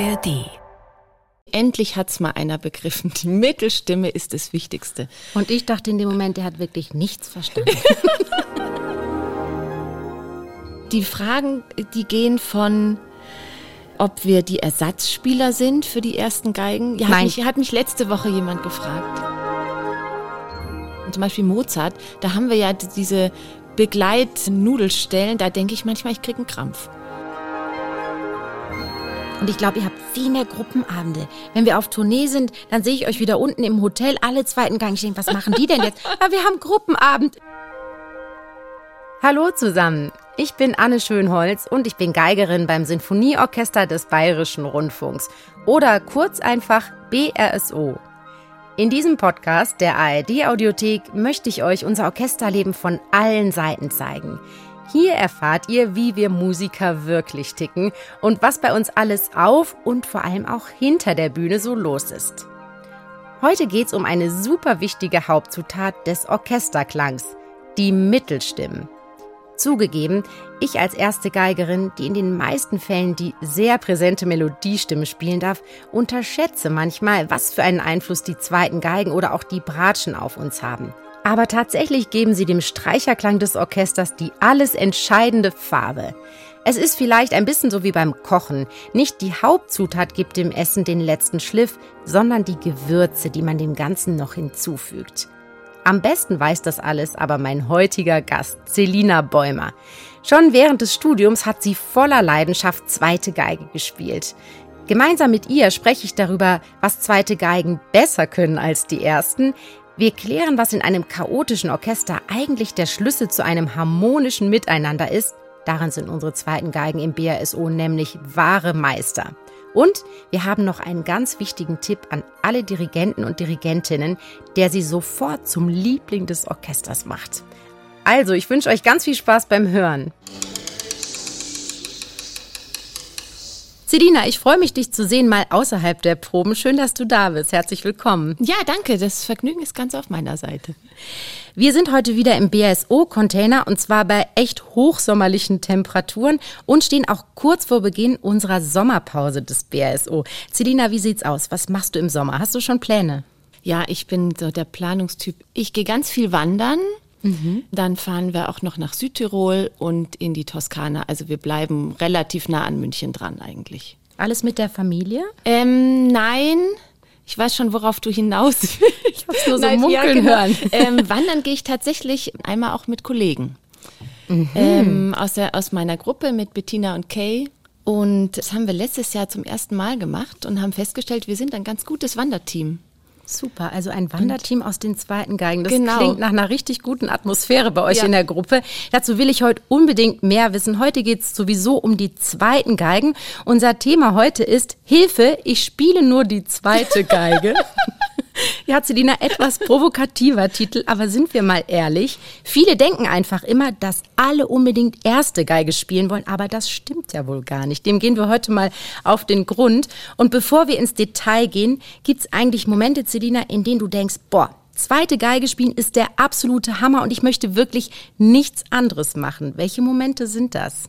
ARD. Endlich hat's mal einer begriffen. Die Mittelstimme ist das Wichtigste. Und ich dachte in dem Moment, der hat wirklich nichts verstanden. die Fragen, die gehen von ob wir die Ersatzspieler sind für die ersten Geigen. Ja, hat, Nein. mich, hat mich letzte Woche jemand gefragt. Und zum Beispiel Mozart, da haben wir ja diese Begleitnudelstellen, da denke ich manchmal, ich kriege einen Krampf. Und ich glaube, ihr habt viel mehr Gruppenabende. Wenn wir auf Tournee sind, dann sehe ich euch wieder unten im Hotel, alle zweiten Gang. Denke, was machen die denn jetzt? Ja, wir haben Gruppenabend. Hallo zusammen. Ich bin Anne Schönholz und ich bin Geigerin beim Sinfonieorchester des Bayerischen Rundfunks oder kurz einfach BRSO. In diesem Podcast der ARD Audiothek möchte ich euch unser Orchesterleben von allen Seiten zeigen. Hier erfahrt ihr, wie wir Musiker wirklich ticken und was bei uns alles auf und vor allem auch hinter der Bühne so los ist. Heute geht's um eine super wichtige Hauptzutat des Orchesterklangs, die Mittelstimmen. Zugegeben, ich als erste Geigerin, die in den meisten Fällen die sehr präsente Melodiestimme spielen darf, unterschätze manchmal, was für einen Einfluss die zweiten Geigen oder auch die Bratschen auf uns haben. Aber tatsächlich geben sie dem Streicherklang des Orchesters die alles entscheidende Farbe. Es ist vielleicht ein bisschen so wie beim Kochen. Nicht die Hauptzutat gibt dem Essen den letzten Schliff, sondern die Gewürze, die man dem Ganzen noch hinzufügt. Am besten weiß das alles aber mein heutiger Gast, Selina Bäumer. Schon während des Studiums hat sie voller Leidenschaft zweite Geige gespielt. Gemeinsam mit ihr spreche ich darüber, was zweite Geigen besser können als die ersten. Wir klären, was in einem chaotischen Orchester eigentlich der Schlüssel zu einem harmonischen Miteinander ist. Darin sind unsere zweiten Geigen im BRSO nämlich wahre Meister. Und wir haben noch einen ganz wichtigen Tipp an alle Dirigenten und Dirigentinnen, der sie sofort zum Liebling des Orchesters macht. Also, ich wünsche euch ganz viel Spaß beim Hören. Sedina, ich freue mich, dich zu sehen, mal außerhalb der Proben. Schön, dass du da bist. Herzlich willkommen. Ja, danke. Das Vergnügen ist ganz auf meiner Seite. Wir sind heute wieder im BSO-Container und zwar bei echt hochsommerlichen Temperaturen und stehen auch kurz vor Beginn unserer Sommerpause des BSO. Celina, wie sieht's aus? Was machst du im Sommer? Hast du schon Pläne? Ja, ich bin so der Planungstyp. Ich gehe ganz viel wandern. Mhm. Dann fahren wir auch noch nach Südtirol und in die Toskana. Also wir bleiben relativ nah an München dran eigentlich. Alles mit der Familie? Ähm, nein. Ich weiß schon, worauf du hinaus willst. Ich hab's nur so Nein, munkeln ja, genau. hören. Ähm, wandern gehe ich tatsächlich einmal auch mit Kollegen. Mhm. Ähm, aus, der, aus meiner Gruppe mit Bettina und Kay. Und das haben wir letztes Jahr zum ersten Mal gemacht und haben festgestellt, wir sind ein ganz gutes Wanderteam. Super, also ein Wanderteam aus den zweiten Geigen. Das genau. klingt nach einer richtig guten Atmosphäre bei euch ja. in der Gruppe. Dazu will ich heute unbedingt mehr wissen. Heute geht es sowieso um die zweiten Geigen. Unser Thema heute ist Hilfe, ich spiele nur die zweite Geige. Ja, Celina, etwas provokativer Titel, aber sind wir mal ehrlich, viele denken einfach immer, dass alle unbedingt erste Geige spielen wollen, aber das stimmt ja wohl gar nicht. Dem gehen wir heute mal auf den Grund. Und bevor wir ins Detail gehen, gibt es eigentlich Momente, Celina, in denen du denkst, boah, zweite Geige spielen ist der absolute Hammer und ich möchte wirklich nichts anderes machen. Welche Momente sind das?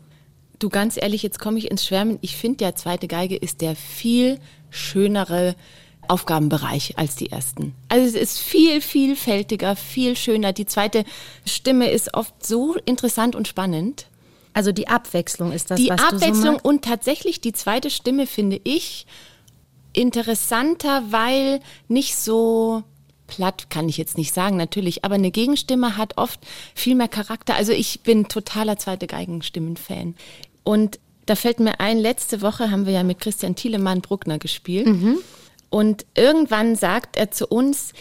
Du ganz ehrlich, jetzt komme ich ins Schwärmen. Ich finde, der zweite Geige ist der viel schönere Aufgabenbereich als die ersten. Also es ist viel vielfältiger, viel schöner. Die zweite Stimme ist oft so interessant und spannend. Also die Abwechslung ist das, die was Abwechslung du so magst? und tatsächlich die zweite Stimme finde ich interessanter, weil nicht so platt kann ich jetzt nicht sagen, natürlich, aber eine Gegenstimme hat oft viel mehr Charakter. Also ich bin totaler zweite Geigenstimmen-Fan. Und da fällt mir ein, letzte Woche haben wir ja mit Christian Thielemann Bruckner gespielt. Mhm. Und irgendwann sagt er zu uns,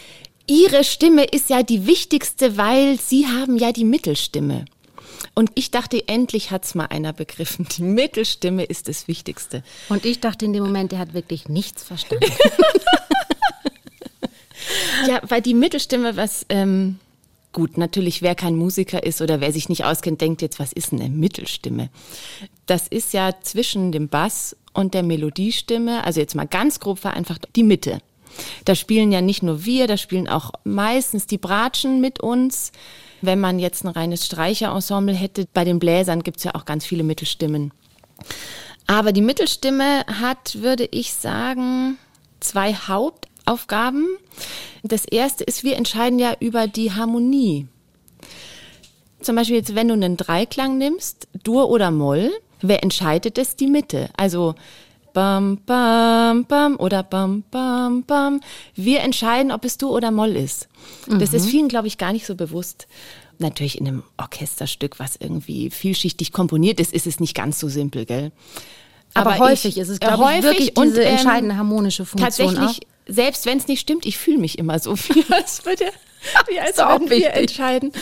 Ihre Stimme ist ja die wichtigste, weil Sie haben ja die Mittelstimme. Und ich dachte, endlich hat's mal einer begriffen. Die Mittelstimme ist das Wichtigste. Und ich dachte in dem Moment, der hat wirklich nichts verstanden. ja, weil die Mittelstimme, was ähm, gut, natürlich, wer kein Musiker ist oder wer sich nicht auskennt, denkt jetzt, was ist eine Mittelstimme? Das ist ja zwischen dem Bass und der Melodiestimme, also jetzt mal ganz grob vereinfacht, die Mitte. Da spielen ja nicht nur wir, da spielen auch meistens die Bratschen mit uns. Wenn man jetzt ein reines Streicherensemble hätte, bei den Bläsern gibt's ja auch ganz viele Mittelstimmen. Aber die Mittelstimme hat, würde ich sagen, zwei Hauptaufgaben. Das erste ist, wir entscheiden ja über die Harmonie. Zum Beispiel jetzt, wenn du einen Dreiklang nimmst, Dur oder Moll, wer entscheidet es? Die Mitte. Also bam, bam, bam oder bam, bam, bam. Wir entscheiden, ob es Dur oder Moll ist. Mhm. Das ist mhm. vielen, glaube ich, gar nicht so bewusst. Natürlich in einem Orchesterstück, was irgendwie vielschichtig komponiert ist, ist es nicht ganz so simpel, gell? Aber, Aber häufig ich, ist es, glaube ich, wirklich diese ähm, entscheidende harmonische Funktion Tatsächlich, auch. Selbst wenn es nicht stimmt, ich fühle mich immer so, wie als würde, wie als würden wir entscheiden.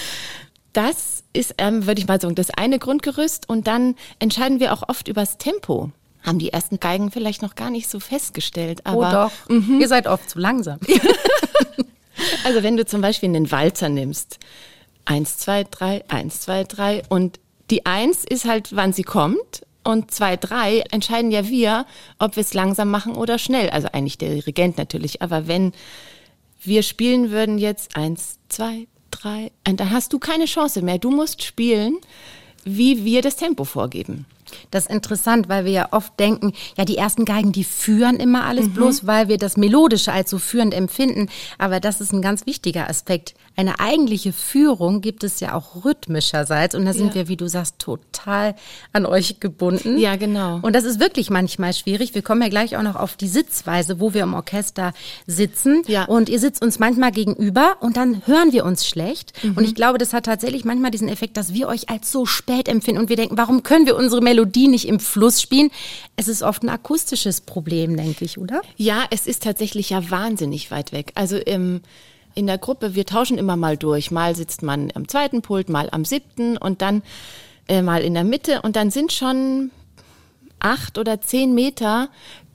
Das ist, ähm, würde ich mal sagen, das eine Grundgerüst. Und dann entscheiden wir auch oft übers Tempo haben die ersten Geigen vielleicht noch gar nicht so festgestellt. Oh, aber, oh doch, mhm. ihr seid oft zu langsam. also wenn du zum Beispiel einen Walzer nimmst, eins, zwei, drei, eins, zwei, drei und die eins ist halt, wann sie kommt und zwei, drei entscheiden ja wir, ob wir es langsam machen oder schnell. Also eigentlich der Dirigent natürlich, aber wenn wir spielen würden jetzt eins, zwei, drei, dann hast du keine Chance mehr. Du musst spielen, wie wir das Tempo vorgeben. Das ist interessant, weil wir ja oft denken, ja, die ersten Geigen, die führen immer alles mhm. bloß, weil wir das Melodische als so führend empfinden. Aber das ist ein ganz wichtiger Aspekt. Eine eigentliche Führung gibt es ja auch rhythmischerseits. Und da sind ja. wir, wie du sagst, total an euch gebunden. Ja, genau. Und das ist wirklich manchmal schwierig. Wir kommen ja gleich auch noch auf die Sitzweise, wo wir im Orchester sitzen. Ja. Und ihr sitzt uns manchmal gegenüber und dann hören wir uns schlecht. Mhm. Und ich glaube, das hat tatsächlich manchmal diesen Effekt, dass wir euch als so spät empfinden und wir denken, warum können wir unsere Melodie Melodie nicht im Fluss spielen. Es ist oft ein akustisches Problem, denke ich, oder? Ja, es ist tatsächlich ja wahnsinnig weit weg. Also im in der Gruppe, wir tauschen immer mal durch. Mal sitzt man am zweiten Pult, mal am siebten und dann äh, mal in der Mitte. Und dann sind schon acht oder zehn Meter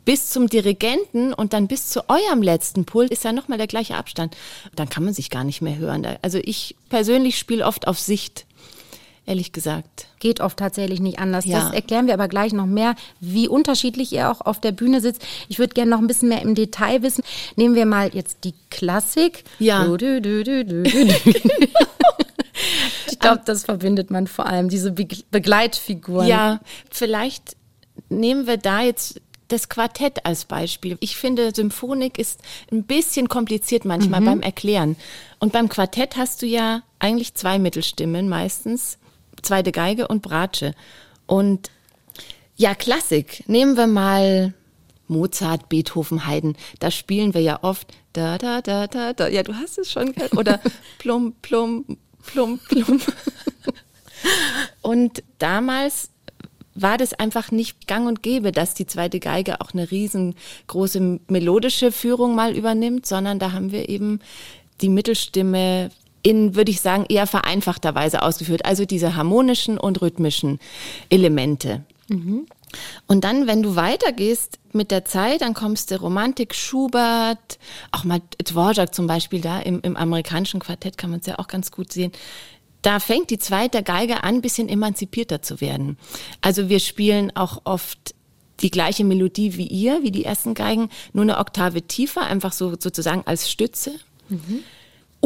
bis zum Dirigenten und dann bis zu eurem letzten Pult ist ja nochmal der gleiche Abstand. Dann kann man sich gar nicht mehr hören. Also ich persönlich spiele oft auf Sicht ehrlich gesagt. Geht oft tatsächlich nicht anders. Ja. Das erklären wir aber gleich noch mehr, wie unterschiedlich ihr auch auf der Bühne sitzt. Ich würde gerne noch ein bisschen mehr im Detail wissen. Nehmen wir mal jetzt die Klassik. Ja. Du, du, du, ich glaube, das verbindet man vor allem, diese Be Begleitfiguren. Ja, vielleicht nehmen wir da jetzt das Quartett als Beispiel. Ich finde, Symphonik ist ein bisschen kompliziert manchmal mhm. beim Erklären. Und beim Quartett hast du ja eigentlich zwei Mittelstimmen meistens zweite Geige und Bratsche. Und ja, Klassik. Nehmen wir mal Mozart, Beethoven, Haydn. Da spielen wir ja oft da, da, da, da, da. Ja, du hast es schon gehört. Oder plum, plum, plum, plum. Und damals war das einfach nicht gang und gäbe, dass die zweite Geige auch eine riesengroße melodische Führung mal übernimmt, sondern da haben wir eben die Mittelstimme in, würde ich sagen, eher vereinfachter Weise ausgeführt. Also diese harmonischen und rhythmischen Elemente. Mhm. Und dann, wenn du weitergehst mit der Zeit, dann kommst du Romantik, Schubert, auch mal Dvorak zum Beispiel da im, im amerikanischen Quartett kann man es ja auch ganz gut sehen. Da fängt die zweite Geige an, ein bisschen emanzipierter zu werden. Also wir spielen auch oft die gleiche Melodie wie ihr, wie die ersten Geigen, nur eine Oktave tiefer, einfach so sozusagen als Stütze. Mhm.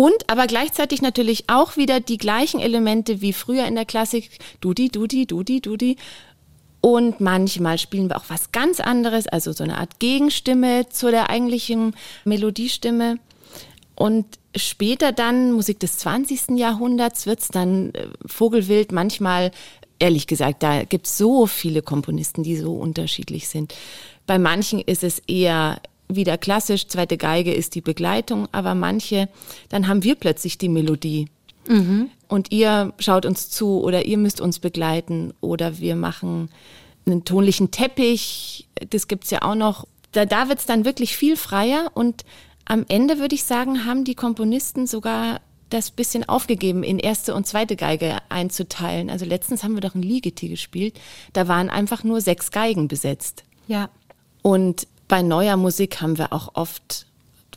Und aber gleichzeitig natürlich auch wieder die gleichen Elemente wie früher in der Klassik. Dudi, Dudi, Dudi, Dudi. Und manchmal spielen wir auch was ganz anderes, also so eine Art Gegenstimme zu der eigentlichen Melodiestimme. Und später dann, Musik des 20. Jahrhunderts, wird's dann äh, Vogelwild manchmal, ehrlich gesagt, da gibt's so viele Komponisten, die so unterschiedlich sind. Bei manchen ist es eher wieder klassisch, zweite Geige ist die Begleitung, aber manche, dann haben wir plötzlich die Melodie. Mhm. Und ihr schaut uns zu oder ihr müsst uns begleiten oder wir machen einen tonlichen Teppich, das gibt's ja auch noch. Da, da wird's dann wirklich viel freier und am Ende würde ich sagen, haben die Komponisten sogar das bisschen aufgegeben, in erste und zweite Geige einzuteilen. Also letztens haben wir doch ein Ligeti gespielt, da waren einfach nur sechs Geigen besetzt. Ja. Und bei neuer Musik haben wir auch oft,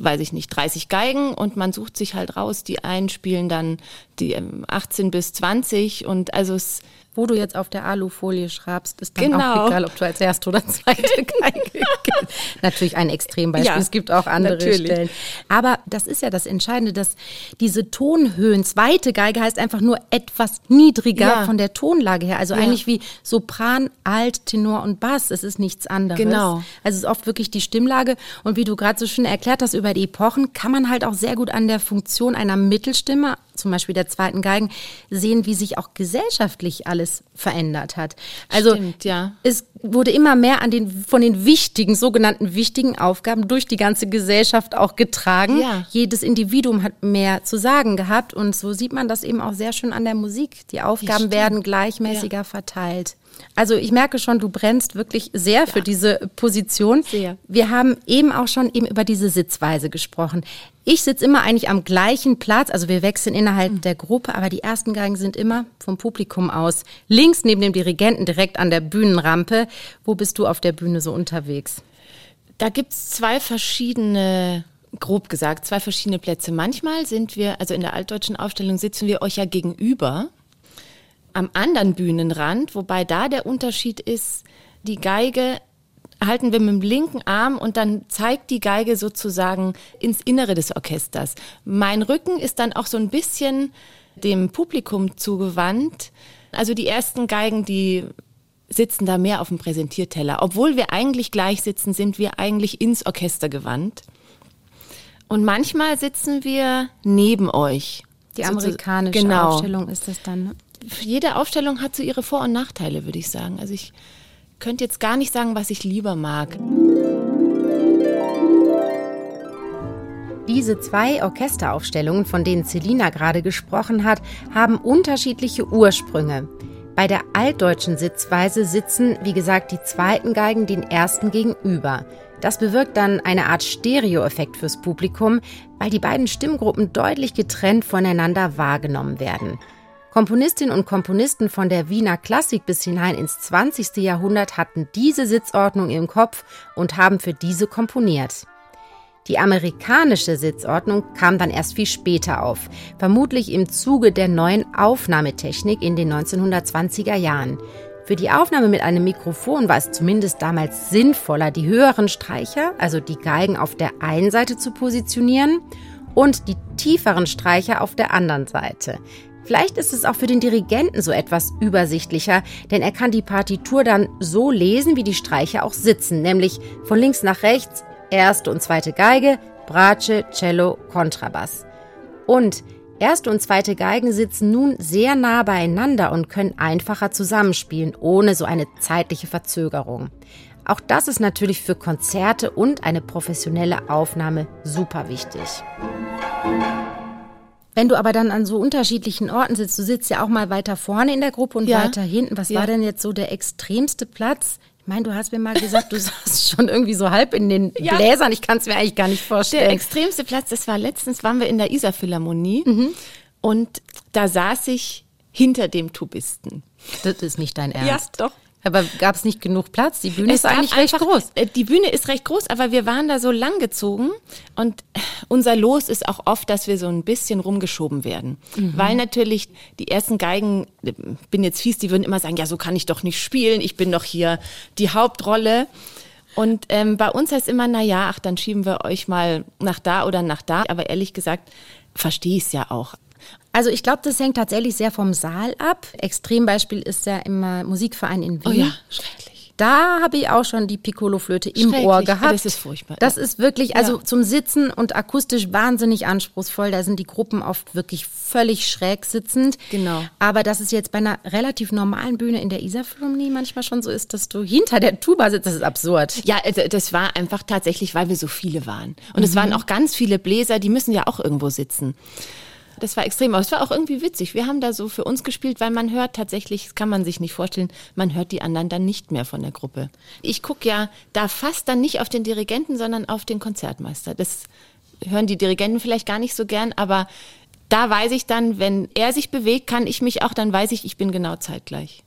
weiß ich nicht, 30 Geigen und man sucht sich halt raus. Die einen spielen dann die 18 ähm, bis 20 und also es wo du jetzt auf der Alufolie schraubst, ist dann Genau. auch egal, ob du als erste oder zweite Geige gehst. Natürlich ein Extrembeispiel. Ja, es gibt auch andere natürlich. Stellen. Aber das ist ja das Entscheidende, dass diese Tonhöhen, zweite Geige heißt einfach nur etwas niedriger Ja. von der Tonlage her. Also Ja. eigentlich wie Sopran, Alt, Tenor und Bass. Es ist nichts anderes. Genau. Also es ist oft wirklich die Stimmlage. Und wie du gerade so schön erklärt hast über die Epochen, kann man halt auch sehr gut an der Funktion einer Mittelstimme, zum Beispiel der zweiten Geigen, sehen, wie sich auch gesellschaftlich alles verändert hat. Also Stimmt, ja. es wurde immer mehr an den, von den wichtigen, sogenannten wichtigen Aufgaben durch die ganze Gesellschaft auch getragen. Ja. Jedes Individuum hat mehr zu sagen gehabt und so sieht man das eben auch sehr schön an der Musik. Die Aufgaben werden gleichmäßiger verteilt. Also ich merke schon, du brennst wirklich sehr für diese Position. Sehr. Wir haben eben auch schon eben über diese Sitzweise gesprochen. Ich sitze immer eigentlich am gleichen Platz, also wir wechseln innerhalb der Gruppe, aber die ersten Geigen sind immer vom Publikum aus. Links neben dem Dirigenten direkt an der Bühnenrampe. Wo bist du auf der Bühne so unterwegs? Da gibt's zwei verschiedene, grob gesagt, zwei verschiedene Plätze. Manchmal sind wir, also in der altdeutschen Aufstellung sitzen wir euch ja gegenüber am anderen Bühnenrand, wobei da der Unterschied ist, die Geige halten wir mit dem linken Arm und dann zeigt die Geige sozusagen ins Innere des Orchesters. Mein Rücken ist dann auch so ein bisschen dem Publikum zugewandt. Also die ersten Geigen, die sitzen da mehr auf dem Präsentierteller. Obwohl wir eigentlich gleich sitzen, sind wir eigentlich ins Orchester gewandt. Und manchmal sitzen wir neben euch. Die amerikanische genau. Aufstellung ist das dann. Ne? Jede Aufstellung hat so ihre Vor- und Nachteile, würde ich sagen. Also ich könnte jetzt gar nicht sagen, was ich lieber mag. Diese zwei Orchesteraufstellungen, von denen Celina gerade gesprochen hat, haben unterschiedliche Ursprünge. Bei der altdeutschen Sitzweise sitzen, wie gesagt, die zweiten Geigen den ersten gegenüber. Das bewirkt dann eine Art Stereoeffekt fürs Publikum, weil die beiden Stimmgruppen deutlich getrennt voneinander wahrgenommen werden. Komponistinnen und Komponisten von der Wiener Klassik bis hinein ins 20. Jahrhundert hatten diese Sitzordnung im Kopf und haben für diese komponiert. Die amerikanische Sitzordnung kam dann erst viel später auf, vermutlich im Zuge der neuen Aufnahmetechnik in den 1920er Jahren. Für die Aufnahme mit einem Mikrofon war es zumindest damals sinnvoller, die höheren Streicher, also die Geigen auf der einen Seite zu positionieren und die tieferen Streicher auf der anderen Seite. Vielleicht ist es auch für den Dirigenten so etwas übersichtlicher, denn er kann die Partitur dann so lesen, wie die Streicher auch sitzen, nämlich von links nach rechts, erste und zweite Geige, Bratsche, Cello, Kontrabass. Und erste und zweite Geigen sitzen nun sehr nah beieinander und können einfacher zusammenspielen, ohne so eine zeitliche Verzögerung. Auch das ist natürlich für Konzerte und eine professionelle Aufnahme super wichtig. Wenn du aber dann an so unterschiedlichen Orten sitzt, du sitzt ja auch mal weiter vorne in der Gruppe und Ja. weiter hinten. Was Ja. war denn jetzt so der extremste Platz? Ich meine, du hast mir mal gesagt, du saßt schon irgendwie so halb in den Ja. Bläsern. Ich kann es mir eigentlich gar nicht Der vorstellen. extremste Platz, das war letztens, waren wir in der Isar-Philharmonie und da saß ich hinter dem Tubisten. Das ist nicht dein Ernst. doch. Aber gab es nicht genug Platz? Die Bühne ist gab eigentlich recht einfach- groß. äh, Die Bühne ist recht groß, aber wir waren da so lang gezogen und unser Los ist auch oft, dass wir so ein bisschen rumgeschoben werden. Mhm. Weil natürlich die ersten Geigen, äh, bin jetzt fies, die würden immer sagen, ja, so kann ich doch nicht spielen, ich bin doch hier die Hauptrolle. Und ähm, bei uns heißt immer, na ja, ach, dann schieben wir euch mal nach da oder nach da. Aber ehrlich gesagt, verstehe ich es ja auch. Also ich glaube, das hängt tatsächlich sehr vom Saal ab. Extrembeispiel ist ja immer Musikverein in Wien. Oh ja, schrecklich. Da habe ich auch schon die Piccolo-Flöte im. Ohr Ja, gehabt. das ist furchtbar. Das ist wirklich, also Ja. zum Sitzen und akustisch wahnsinnig anspruchsvoll. Da sind die Gruppen oft wirklich völlig schräg sitzend. Genau. Aber dass es jetzt bei einer relativ normalen Bühne in der Isar-Philharmonie manchmal schon so ist, dass du hinter der Tuba sitzt, das ist absurd. Ja, also das war einfach tatsächlich, weil wir so viele waren. Und es waren auch ganz viele Bläser, die müssen ja auch irgendwo sitzen. Das war extrem, aber es war auch irgendwie witzig. Wir haben da so für uns gespielt, weil man hört tatsächlich, das kann man sich nicht vorstellen, man hört die anderen dann nicht mehr von der Gruppe. Ich gucke ja da fast dann nicht auf den Dirigenten, sondern auf den Konzertmeister. Das hören die Dirigenten vielleicht gar nicht so gern, aber da weiß ich dann, wenn er sich bewegt, kann ich mich auch, dann weiß ich, ich bin genau zeitgleich.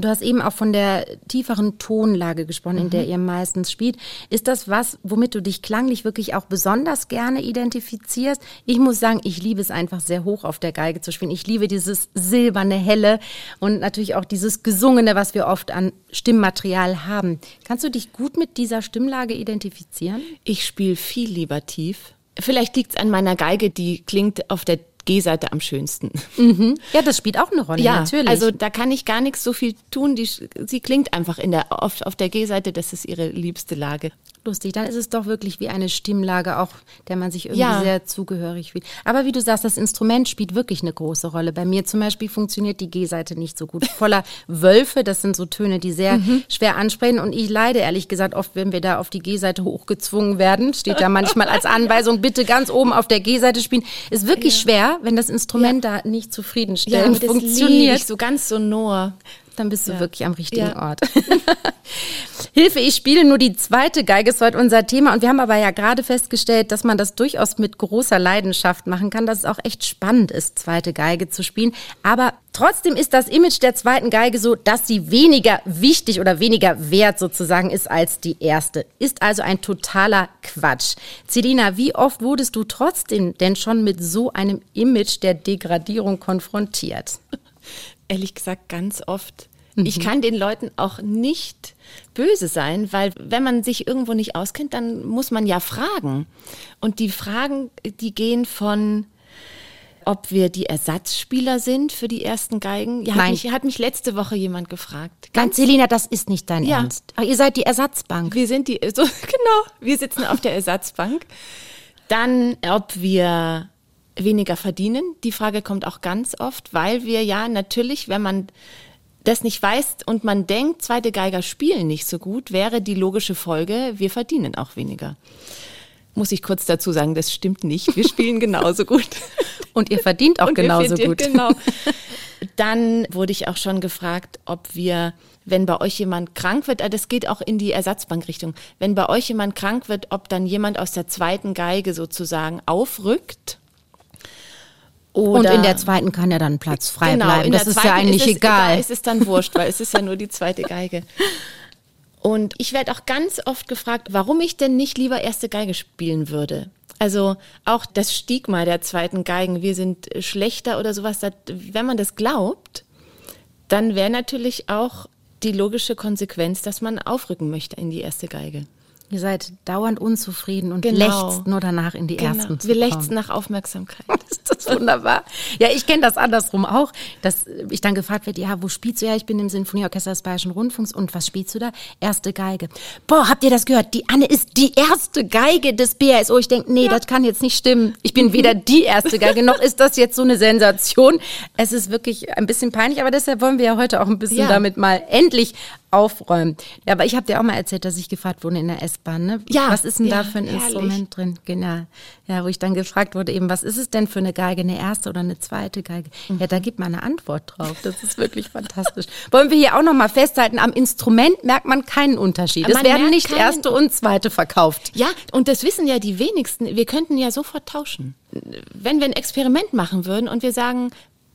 Du hast eben auch von der tieferen Tonlage gesprochen, in der ihr meistens spielt. Ist das was, womit du dich klanglich wirklich auch besonders gerne identifizierst? Ich muss sagen, ich liebe es einfach sehr hoch auf der Geige zu spielen. Ich liebe dieses silberne, helle und natürlich auch dieses gesungene, was wir oft an Stimmmaterial haben. Kannst du dich gut mit dieser Stimmlage identifizieren? Ich spiele viel lieber tief. Vielleicht liegt es an meiner Geige, die klingt auf der G-Seite am schönsten. Mhm. Ja, das spielt auch eine Rolle, Ja, natürlich. also da kann ich gar nichts so viel tun. Die, sie klingt einfach in der, auf, auf der G-Seite, das ist ihre liebste Lage. Lustig. Dann ist es doch wirklich wie eine Stimmlage, auch der man sich irgendwie Ja. sehr zugehörig fühlt. Aber wie du sagst, das Instrument spielt wirklich eine große Rolle. Bei mir zum Beispiel funktioniert die G-Seite nicht so gut. Voller Wölfe, das sind so Töne, die sehr Mhm. schwer ansprechen. Und ich leide ehrlich gesagt oft, wenn wir da auf die G-Seite hochgezwungen werden. Steht da manchmal als Anweisung, bitte ganz oben auf der G-Seite spielen. Ist wirklich schwer, wenn das Instrument da nicht zufriedenstellend liebe funktioniert. so ganz sonor. Dann bist du Ja. wirklich am richtigen Ja. Ort. Hilfe, ich spiele nur die zweite Geige, ist heute unser Thema. Und wir haben aber ja gerade festgestellt, dass man das durchaus mit großer Leidenschaft machen kann, dass es auch echt spannend ist, zweite Geige zu spielen. Aber trotzdem ist das Image der zweiten Geige so, dass sie weniger wichtig oder weniger wert sozusagen ist als die erste. Ist also ein totaler Quatsch. Celina, wie oft wurdest du trotzdem denn schon mit so einem Image der Degradierung konfrontiert? Ehrlich gesagt, ganz oft. Ich kann den Leuten auch nicht böse sein, weil wenn man sich irgendwo nicht auskennt, dann muss man ja fragen. Und die Fragen, die gehen von, ob wir die Ersatzspieler sind für die ersten Geigen. Ja, hat Nein. mich, hat mich letzte Woche jemand gefragt. Ganz Selina, das ist nicht dein Ja. Ernst. Ach, ihr seid die Ersatzbank. Wir sind die, so, genau, wir sitzen auf der Ersatzbank. Dann, ob wir weniger verdienen. Die Frage kommt auch ganz oft, weil wir ja natürlich, wenn man das nicht weiß und man denkt, zweite Geiger spielen nicht so gut, wäre die logische Folge, wir verdienen auch weniger. Muss ich kurz dazu sagen, das stimmt nicht. Wir spielen genauso gut. Und ihr verdient auch Und genauso gut. Genau. Dann wurde ich auch schon gefragt, ob wir, wenn bei euch jemand krank wird, ah, das geht auch in die Ersatzbankrichtung, wenn bei euch jemand krank wird, ob dann jemand aus der zweiten Geige sozusagen aufrückt. Und Oder in der zweiten kann ja dann Platz frei genau, bleiben. Das ist ja eigentlich ist es, egal. Da ist es dann wurscht, weil es ist ja nur die zweite Geige. Und ich werde auch ganz oft gefragt, warum ich denn nicht lieber erste Geige spielen würde. Also auch das Stigma der zweiten Geigen, wir sind schlechter oder sowas, das, wenn man das glaubt, dann wäre natürlich auch die logische Konsequenz, dass man aufrücken möchte in die erste Geige. Ihr seid dauernd unzufrieden und Genau. lechzt nur danach in die ersten zu Wir kommen. lechzen nach Aufmerksamkeit. Ist das wunderbar? Ja, ich kenne das andersrum auch, dass ich dann gefragt werde, ja, wo spielst du? Ja, ich bin im Sinfonieorchester des Bayerischen Rundfunks und was spielst du da? Erste Geige. Boah, habt ihr das gehört? Die Anne ist die erste Geige des BRSO. Ich denke, nee, das kann jetzt nicht stimmen. Ich bin weder die erste Geige, noch ist das jetzt so eine Sensation. Es ist wirklich ein bisschen peinlich, aber deshalb wollen wir ja heute auch ein bisschen Ja. damit mal endlich aufräumen. Ja, aber ich habe dir auch mal erzählt, dass ich gefragt wurde in der S-Bahn, ne? Ja, Was ist denn da ja, für ein herrlich. Instrument drin? Genau. Ja, wo ich dann gefragt wurde eben, was ist es denn für eine Geige, eine erste oder eine zweite Geige? Ja, da gibt man eine Antwort drauf. Das ist wirklich fantastisch. Wollen wir hier auch nochmal festhalten, am Instrument merkt man keinen Unterschied. Es Man werden merkt nicht erste und zweite verkauft. Ja, und das wissen ja die wenigsten. Wir könnten ja sofort tauschen. Wenn wir ein Experiment machen würden und wir sagen,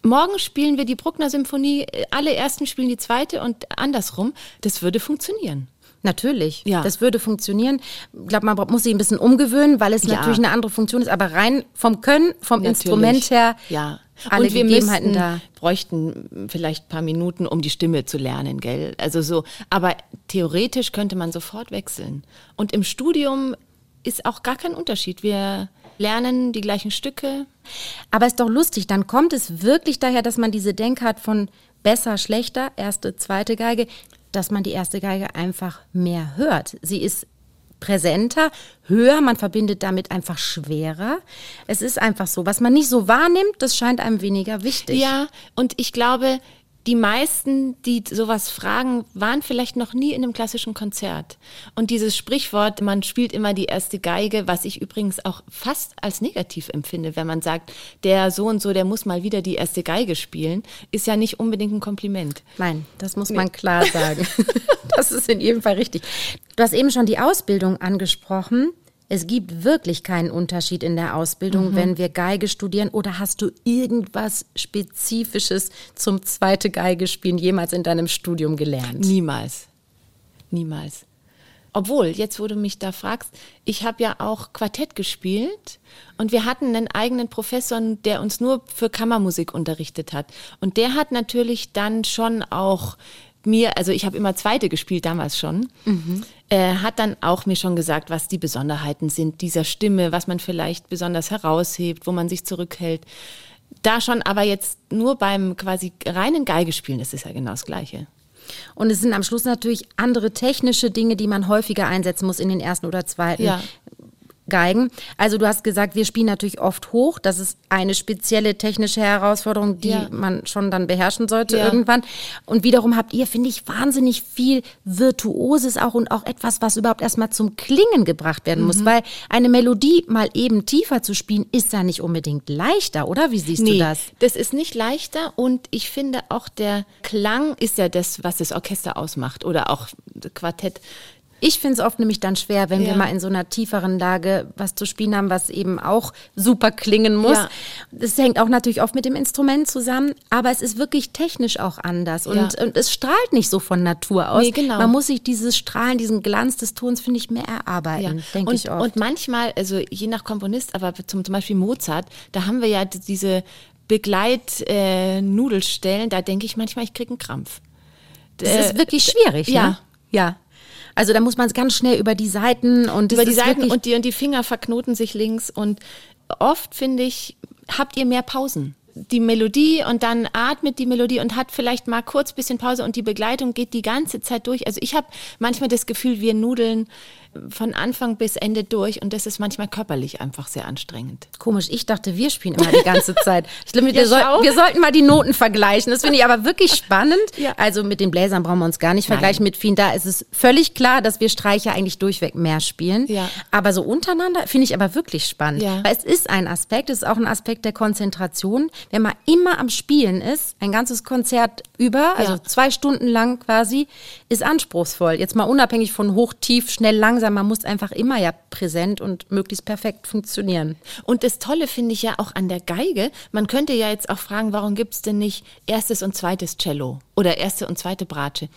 morgen spielen wir die Bruckner Symphonie, alle ersten spielen die zweite und andersrum, das würde funktionieren. Natürlich, Ja. das würde funktionieren. Ich glaube, man muss sich ein bisschen umgewöhnen, weil es Ja. natürlich eine andere Funktion ist. Aber rein vom Können, vom Natürlich. Instrument her, Ja. alle und wir müssten, da. bräuchten vielleicht ein paar Minuten, um die Stimme zu lernen, gell? Also so, aber theoretisch könnte man sofort wechseln. Und im Studium ist auch gar kein Unterschied. Wir lernen die gleichen Stücke. Aber ist doch lustig, dann kommt es wirklich daher, dass man diese Denkart von besser, schlechter, erste, zweite Geige, dass man die erste Geige einfach mehr hört. Sie ist präsenter, höher, man verbindet damit einfach schwerer. Es ist einfach so, was man nicht so wahrnimmt, das scheint einem weniger wichtig. Ja, und ich glaube, die meisten, die sowas fragen, waren vielleicht noch nie in einem klassischen Konzert. Und dieses Sprichwort, man spielt immer die erste Geige, was ich übrigens auch fast als negativ empfinde, wenn man sagt, der so und so, der muss mal wieder die erste Geige spielen, ist ja nicht unbedingt ein Kompliment. Nein, das muss man klar sagen. das ist in jedem Fall richtig. Du hast eben schon die Ausbildung angesprochen. Es gibt wirklich keinen Unterschied in der Ausbildung, mhm. wenn wir Geige studieren. Oder hast du irgendwas Spezifisches zum zweite Geige spielen jemals in deinem Studium gelernt? Niemals. Niemals. Obwohl, jetzt wo du mich da fragst, ich habe ja auch Quartett gespielt und wir hatten einen eigenen Professor, der uns nur für Kammermusik unterrichtet hat. Und der hat natürlich dann schon auch mir, also ich habe immer Zweite gespielt damals schon, mhm. äh, hat dann auch mir schon gesagt, was die Besonderheiten sind dieser Stimme, was man vielleicht besonders heraushebt, wo man sich zurückhält. Da schon, aber jetzt nur beim quasi reinen Geigespielen, das ist ja genau das Gleiche. Und es sind am Schluss natürlich andere technische Dinge, die man häufiger einsetzen muss in den ersten oder zweiten ja. Geigen. Also du hast gesagt, wir spielen natürlich oft hoch. Das ist eine spezielle technische Herausforderung, die ja. man schon dann beherrschen sollte ja. irgendwann. Und wiederum habt ihr, finde ich, wahnsinnig viel Virtuoses auch und auch etwas, was überhaupt erstmal zum Klingen gebracht werden mhm. muss. Weil eine Melodie mal eben tiefer zu spielen, ist ja nicht unbedingt leichter, oder? Wie siehst nee, du das? Das ist nicht leichter und ich finde auch der Klang ist ja das, was das Orchester ausmacht oder auch Quartett. Ich finde es oft nämlich dann schwer, wenn ja. wir mal in so einer tieferen Lage was zu spielen haben, was eben auch super klingen muss. Ja. Das hängt auch natürlich oft mit dem Instrument zusammen, aber es ist wirklich technisch auch anders und, ja. und es strahlt nicht so von Natur aus. Nee, genau. Man muss sich dieses Strahlen, diesen Glanz des Tons, finde ich, mehr erarbeiten, denke ich oft. Und manchmal, also je nach Komponist, aber zum, zum Beispiel Mozart, da haben wir ja diese Begleitnudelstellen, äh, da denke ich manchmal, ich kriege einen Krampf. Das äh, ist wirklich schwierig, ja. Ne? Ja. Also da muss man ganz schnell über die Seiten und über die Seiten und die und die Finger verknoten sich links und oft finde ich, habt ihr mehr Pausen. Die Melodie und dann atmet die Melodie und hat vielleicht mal kurz bisschen Pause und die Begleitung geht die ganze Zeit durch. Also ich habe manchmal das Gefühl, wir nudeln von Anfang bis Ende durch und das ist manchmal körperlich einfach sehr anstrengend. Komisch, ich dachte, wir spielen immer die ganze Zeit. Ich glaube, wir, soll, wir, sollten mal die Noten vergleichen. Das finde ich aber wirklich spannend. Ja. Also mit den Bläsern brauchen wir uns gar nicht vergleichen. Nein. Mit vielen da ist es völlig klar, dass wir Streicher eigentlich durchweg mehr spielen. Ja. Aber so untereinander finde ich aber wirklich spannend. Ja. Weil es ist ein Aspekt, es ist auch ein Aspekt der Konzentration. Wenn man immer am Spielen ist, ein ganzes Konzert über, also zwei Stunden lang quasi, ist anspruchsvoll. Jetzt mal unabhängig von hoch, tief, schnell, langsam langsam, man muss einfach immer ja präsent und möglichst perfekt funktionieren. Und das Tolle finde ich ja auch an der Geige, man könnte ja jetzt auch fragen, warum gibt es denn nicht erstes und zweites Cello oder erste und zweite Bratsche?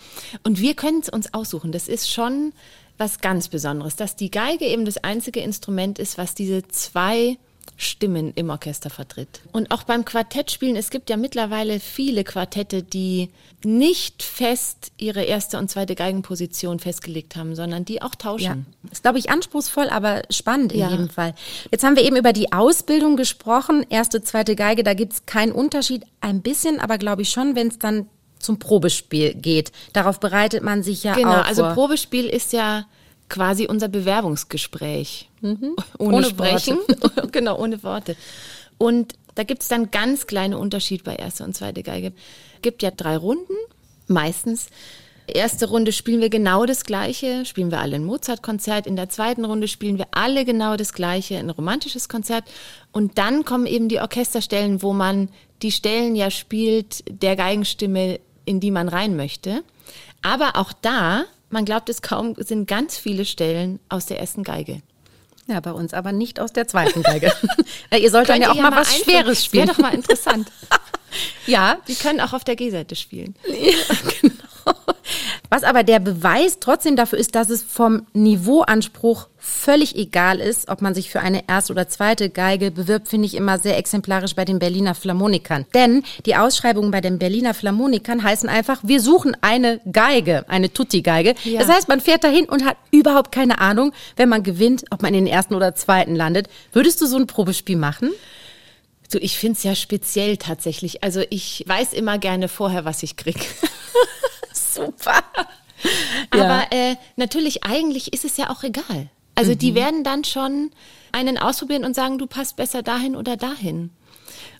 Und wir können es uns aussuchen. Das ist schon was ganz Besonderes, dass die Geige eben das einzige Instrument ist, was diese zwei Stimmen im Orchester vertritt. Und auch beim Quartettspielen, es gibt ja mittlerweile viele Quartette, die nicht fest ihre erste und zweite Geigenposition festgelegt haben, sondern die auch tauschen. Ja. Ist, glaube ich, anspruchsvoll, aber spannend in ja. jedem Fall. Jetzt haben wir eben über die Ausbildung gesprochen. Erste, zweite Geige, da gibt es keinen Unterschied. Ein bisschen, aber glaube ich schon, wenn es dann zum Probespiel geht. Darauf bereitet man sich ja genau, auch. Genau, also Probespiel ist ja quasi unser Bewerbungsgespräch. Mhm. Ohne, ohne Sprechen. genau, ohne Worte. Und da gibt es dann ganz kleine Unterschied bei erster und zweite Geige. Gibt ja drei Runden, meistens. Erste Runde spielen wir genau das Gleiche, spielen wir alle ein Mozart-Konzert. In der zweiten Runde spielen wir alle genau das Gleiche, ein romantisches Konzert. Und dann kommen eben die Orchesterstellen, wo man die Stellen ja spielt der Geigenstimme, in die man rein möchte. Aber auch da man glaubt es kaum, sind ganz viele Stellen aus der ersten Geige. Ja, bei uns aber nicht aus der zweiten Geige. Ihr sollt dann ja auch mal, mal was Schweres spielen. Wäre doch mal interessant. ja. Die können auch auf der G-Seite spielen. Ja, genau. Was aber der Beweis trotzdem dafür ist, dass es vom Niveauanspruch völlig egal ist, ob man sich für eine erste oder zweite Geige bewirbt, finde ich immer sehr exemplarisch bei den Berliner Philharmonikern. Denn die Ausschreibungen bei den Berliner Philharmonikern heißen einfach, wir suchen eine Geige, eine Tutti-Geige. Ja. Das heißt, man fährt dahin und hat überhaupt keine Ahnung, wenn man gewinnt, ob man in den ersten oder zweiten landet. Würdest du so ein Probespiel machen? So, ich finde es ja speziell tatsächlich. Also ich weiß immer gerne vorher, was ich kriege. Super. Aber äh, natürlich, eigentlich ist es ja auch egal. Also mhm. die werden dann schon einen ausprobieren und sagen, du passt besser dahin oder dahin.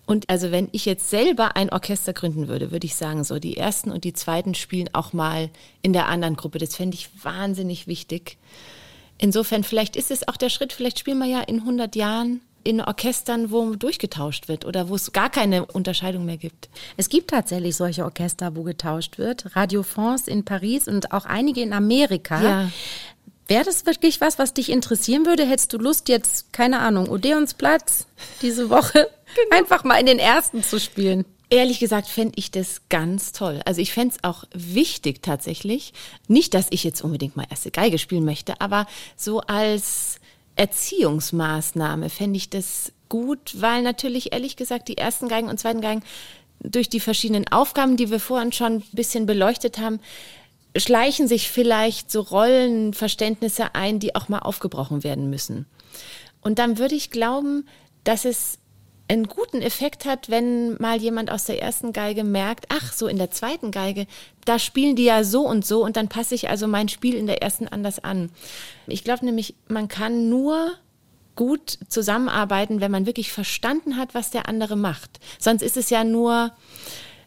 Und also wenn ich jetzt selber ein Orchester gründen würde, würde ich sagen, so die ersten und die zweiten spielen auch mal in der anderen Gruppe. Das fände ich wahnsinnig wichtig. Insofern, vielleicht ist es auch der Schritt, vielleicht spielen wir ja in 100 Jahren in Orchestern, wo durchgetauscht wird oder wo es gar keine Unterscheidung mehr gibt. Es gibt tatsächlich solche Orchester, wo getauscht wird. Radio France in Paris und auch einige in Amerika. Ja. Wäre das wirklich was, was dich interessieren würde? Hättest du Lust, jetzt, keine Ahnung, Odeonsplatz diese Woche genau. einfach mal in den ersten zu spielen? Ehrlich gesagt fände ich das ganz toll. Also ich fände es auch wichtig tatsächlich. Nicht, dass ich jetzt unbedingt mal erste Geige spielen möchte, aber so als Erziehungsmaßnahme fände ich das gut, weil natürlich ehrlich gesagt die ersten Geigen und zweiten Geigen durch die verschiedenen Aufgaben, die wir vorhin schon ein bisschen beleuchtet haben, schleichen sich vielleicht so Rollenverständnisse ein, die auch mal aufgebrochen werden müssen. Und dann würde ich glauben, dass es einen guten Effekt hat, wenn mal jemand aus der ersten Geige merkt, ach, so in der zweiten Geige, da spielen die ja so und so und dann passe ich also mein Spiel in der ersten anders an. Ich glaube nämlich, man kann nur gut zusammenarbeiten, wenn man wirklich verstanden hat, was der andere macht. Sonst ist es ja nur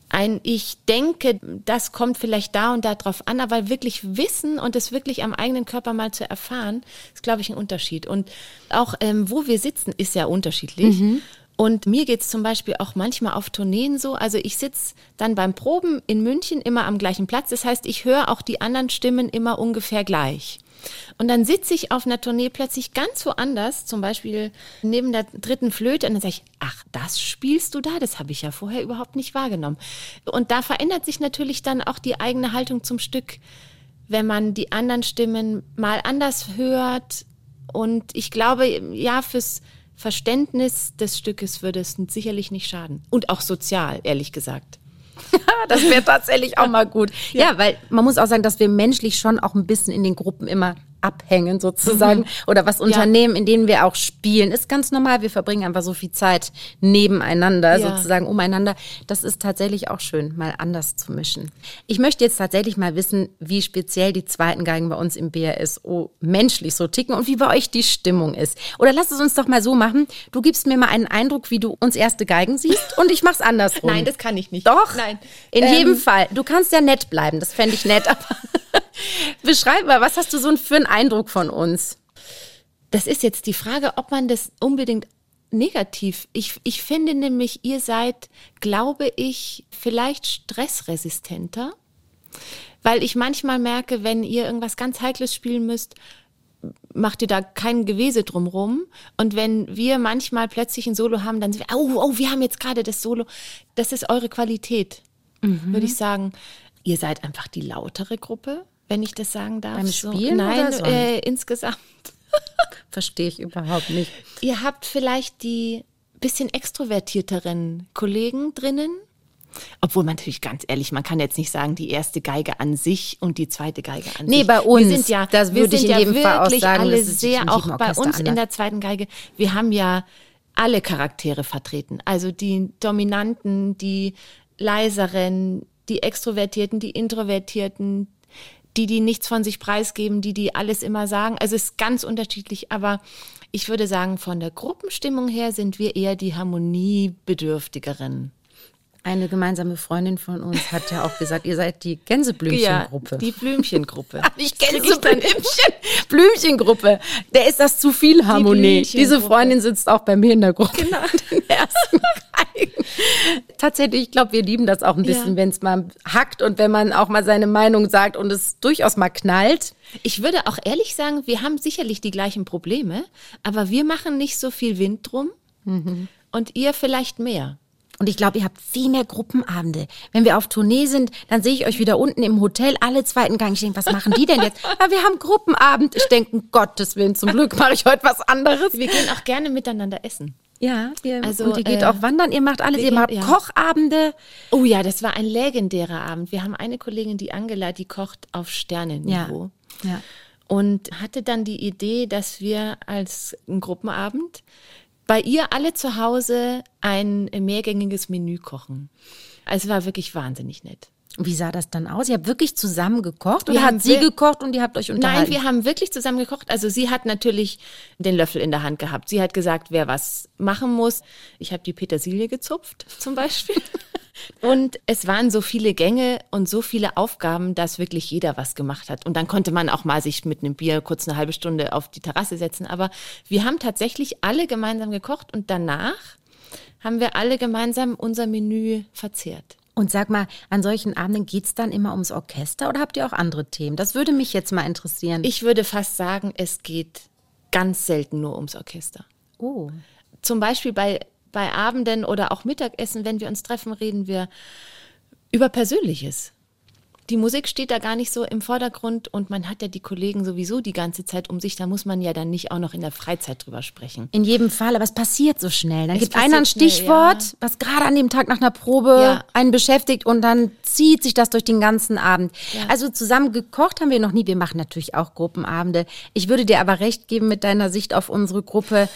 ein Ich denke, das kommt vielleicht da und da drauf an, aber wirklich wissen und es wirklich am eigenen Körper mal zu erfahren, ist, glaube ich, ein Unterschied. Und auch ähm, wo wir sitzen, ist ja unterschiedlich. Mhm. Und mir geht's zum Beispiel auch manchmal auf Tourneen so. Also ich sitz dann beim Proben in München immer am gleichen Platz. Das heißt, ich höre auch die anderen Stimmen immer ungefähr gleich. Und dann sitze ich auf einer Tournee plötzlich ganz woanders, zum Beispiel neben der dritten Flöte, und dann sage ich, ach, das spielst du da? Das habe ich ja vorher überhaupt nicht wahrgenommen. Und da verändert sich natürlich dann auch die eigene Haltung zum Stück, wenn man die anderen Stimmen mal anders hört. Und ich glaube, ja, fürs Verständnis des Stückes würde es sicherlich nicht schaden. Und auch sozial, ehrlich gesagt. das wäre tatsächlich auch mal gut. Ja. ja, weil man muss auch sagen, dass wir menschlich schon auch ein bisschen in den Gruppen immer abhängen sozusagen mhm. oder was Unternehmen, ja. in denen wir auch spielen, ist ganz normal. Wir verbringen einfach so viel Zeit nebeneinander, ja. sozusagen umeinander. Das ist tatsächlich auch schön, mal anders zu mischen. Ich möchte jetzt tatsächlich mal wissen, wie speziell die zweiten Geigen bei uns im BRSO menschlich so ticken und wie bei euch die Stimmung ist. Oder lass es uns doch mal so machen. Du gibst mir mal einen Eindruck, wie du uns erste Geigen siehst und ich mach's andersrum. Nein, das kann ich nicht. Doch? Nein. In ähm, jedem Fall. Du kannst ja nett bleiben, das fände ich nett, aber Beschreib mal, was hast du so für einen Eindruck von uns? Das ist jetzt die Frage, ob man das unbedingt negativ. Ich, ich finde nämlich, ihr seid, glaube ich, vielleicht stressresistenter, weil ich manchmal merke, wenn ihr irgendwas ganz Heikles spielen müsst, macht ihr da kein Gewese drumrum. Und wenn wir manchmal plötzlich ein Solo haben, dann sind wir, oh, oh, wir haben jetzt gerade das Solo. Das ist eure Qualität, mhm. würde ich sagen. Ihr seid einfach die lautere Gruppe wenn ich das sagen darf. Beim Spielen so, nein, so? äh, insgesamt. Verstehe ich überhaupt nicht. Ihr habt vielleicht die bisschen extrovertierteren Kollegen drinnen. Obwohl man natürlich ganz ehrlich, man kann jetzt nicht sagen, die erste Geige an sich und die zweite Geige an nee, sich. Nee, bei uns. Wir sind ja, das würde ich in ja jedem Fall auch sagen, alle sehr, auch bei uns anders. in der zweiten Geige. Wir haben ja alle Charaktere vertreten. Also die Dominanten, die leiseren, die Extrovertierten, die Introvertierten, die, die nichts von sich preisgeben, die, die alles immer sagen. Also es ist ganz unterschiedlich, aber ich würde sagen, von der Gruppenstimmung her sind wir eher die harmoniebedürftigeren. Eine gemeinsame Freundin von uns hat ja auch gesagt, ihr seid die Gänseblümchengruppe. Ja, die Blümchengruppe. Nicht Gänseblümchen, Blümchengruppe. Der ist das zu viel Harmonie. Die Diese Freundin sitzt auch bei mir in der Gruppe. Genau. Den ersten Tatsächlich, ich glaube, wir lieben das auch ein bisschen, ja. wenn es mal hackt und wenn man auch mal seine Meinung sagt und es durchaus mal knallt. Ich würde auch ehrlich sagen, wir haben sicherlich die gleichen Probleme, aber wir machen nicht so viel Wind drum mhm. und ihr vielleicht mehr. Und ich glaube, ihr habt viel mehr Gruppenabende. Wenn wir auf Tournee sind, dann sehe ich euch wieder unten im Hotel, alle zweiten Gang. Ich denke, was machen die denn jetzt? Ja, wir haben Gruppenabend. Ich denke, um Gottes Willen, zum Glück mache ich heute was anderes. Wir gehen auch gerne miteinander essen. Ja, ihr, also, und ihr geht äh, auch wandern, ihr macht alles, ihr macht ja. Kochabende. Oh ja, das war ein legendärer Abend. Wir haben eine Kollegin, die Angela, die kocht auf Sternenniveau. Ja. ja. Und hatte dann die Idee, dass wir als Gruppenabend bei ihr alle zu Hause ein mehrgängiges Menü kochen. Also es war wirklich wahnsinnig nett. Wie sah das dann aus? Ihr habt wirklich zusammen gekocht oder hat sie gekocht und ihr habt euch unterhalten? Nein, wir haben wirklich zusammen gekocht. Also sie hat natürlich den Löffel in der Hand gehabt. Sie hat gesagt, wer was machen muss. Ich habe die Petersilie gezupft zum Beispiel. Und es waren so viele Gänge und so viele Aufgaben, dass wirklich jeder was gemacht hat. Und dann konnte man auch mal sich mit einem Bier kurz eine halbe Stunde auf die Terrasse setzen. Aber wir haben tatsächlich alle gemeinsam gekocht und danach haben wir alle gemeinsam unser Menü verzehrt. Und sag mal, an solchen Abenden geht es dann immer ums Orchester oder habt ihr auch andere Themen? Das würde mich jetzt mal interessieren. Ich würde fast sagen, es geht ganz selten nur ums Orchester. oh. Zum Beispiel bei, bei Abenden oder auch Mittagessen, wenn wir uns treffen, reden wir über Persönliches. Die Musik steht da gar nicht so im Vordergrund und man hat ja die Kollegen sowieso die ganze Zeit um sich. Da muss man ja dann nicht auch noch in der Freizeit drüber sprechen. In jedem Fall, aber es passiert so schnell. Dann Es gibt einer ein passiert schnell, Stichwort, ja. was gerade an dem Tag nach einer Probe Ja. einen beschäftigt und dann zieht sich das durch den ganzen Abend. Ja. Also zusammen gekocht haben wir noch nie. Wir machen natürlich auch Gruppenabende. Ich würde dir aber recht geben mit deiner Sicht auf unsere Gruppe.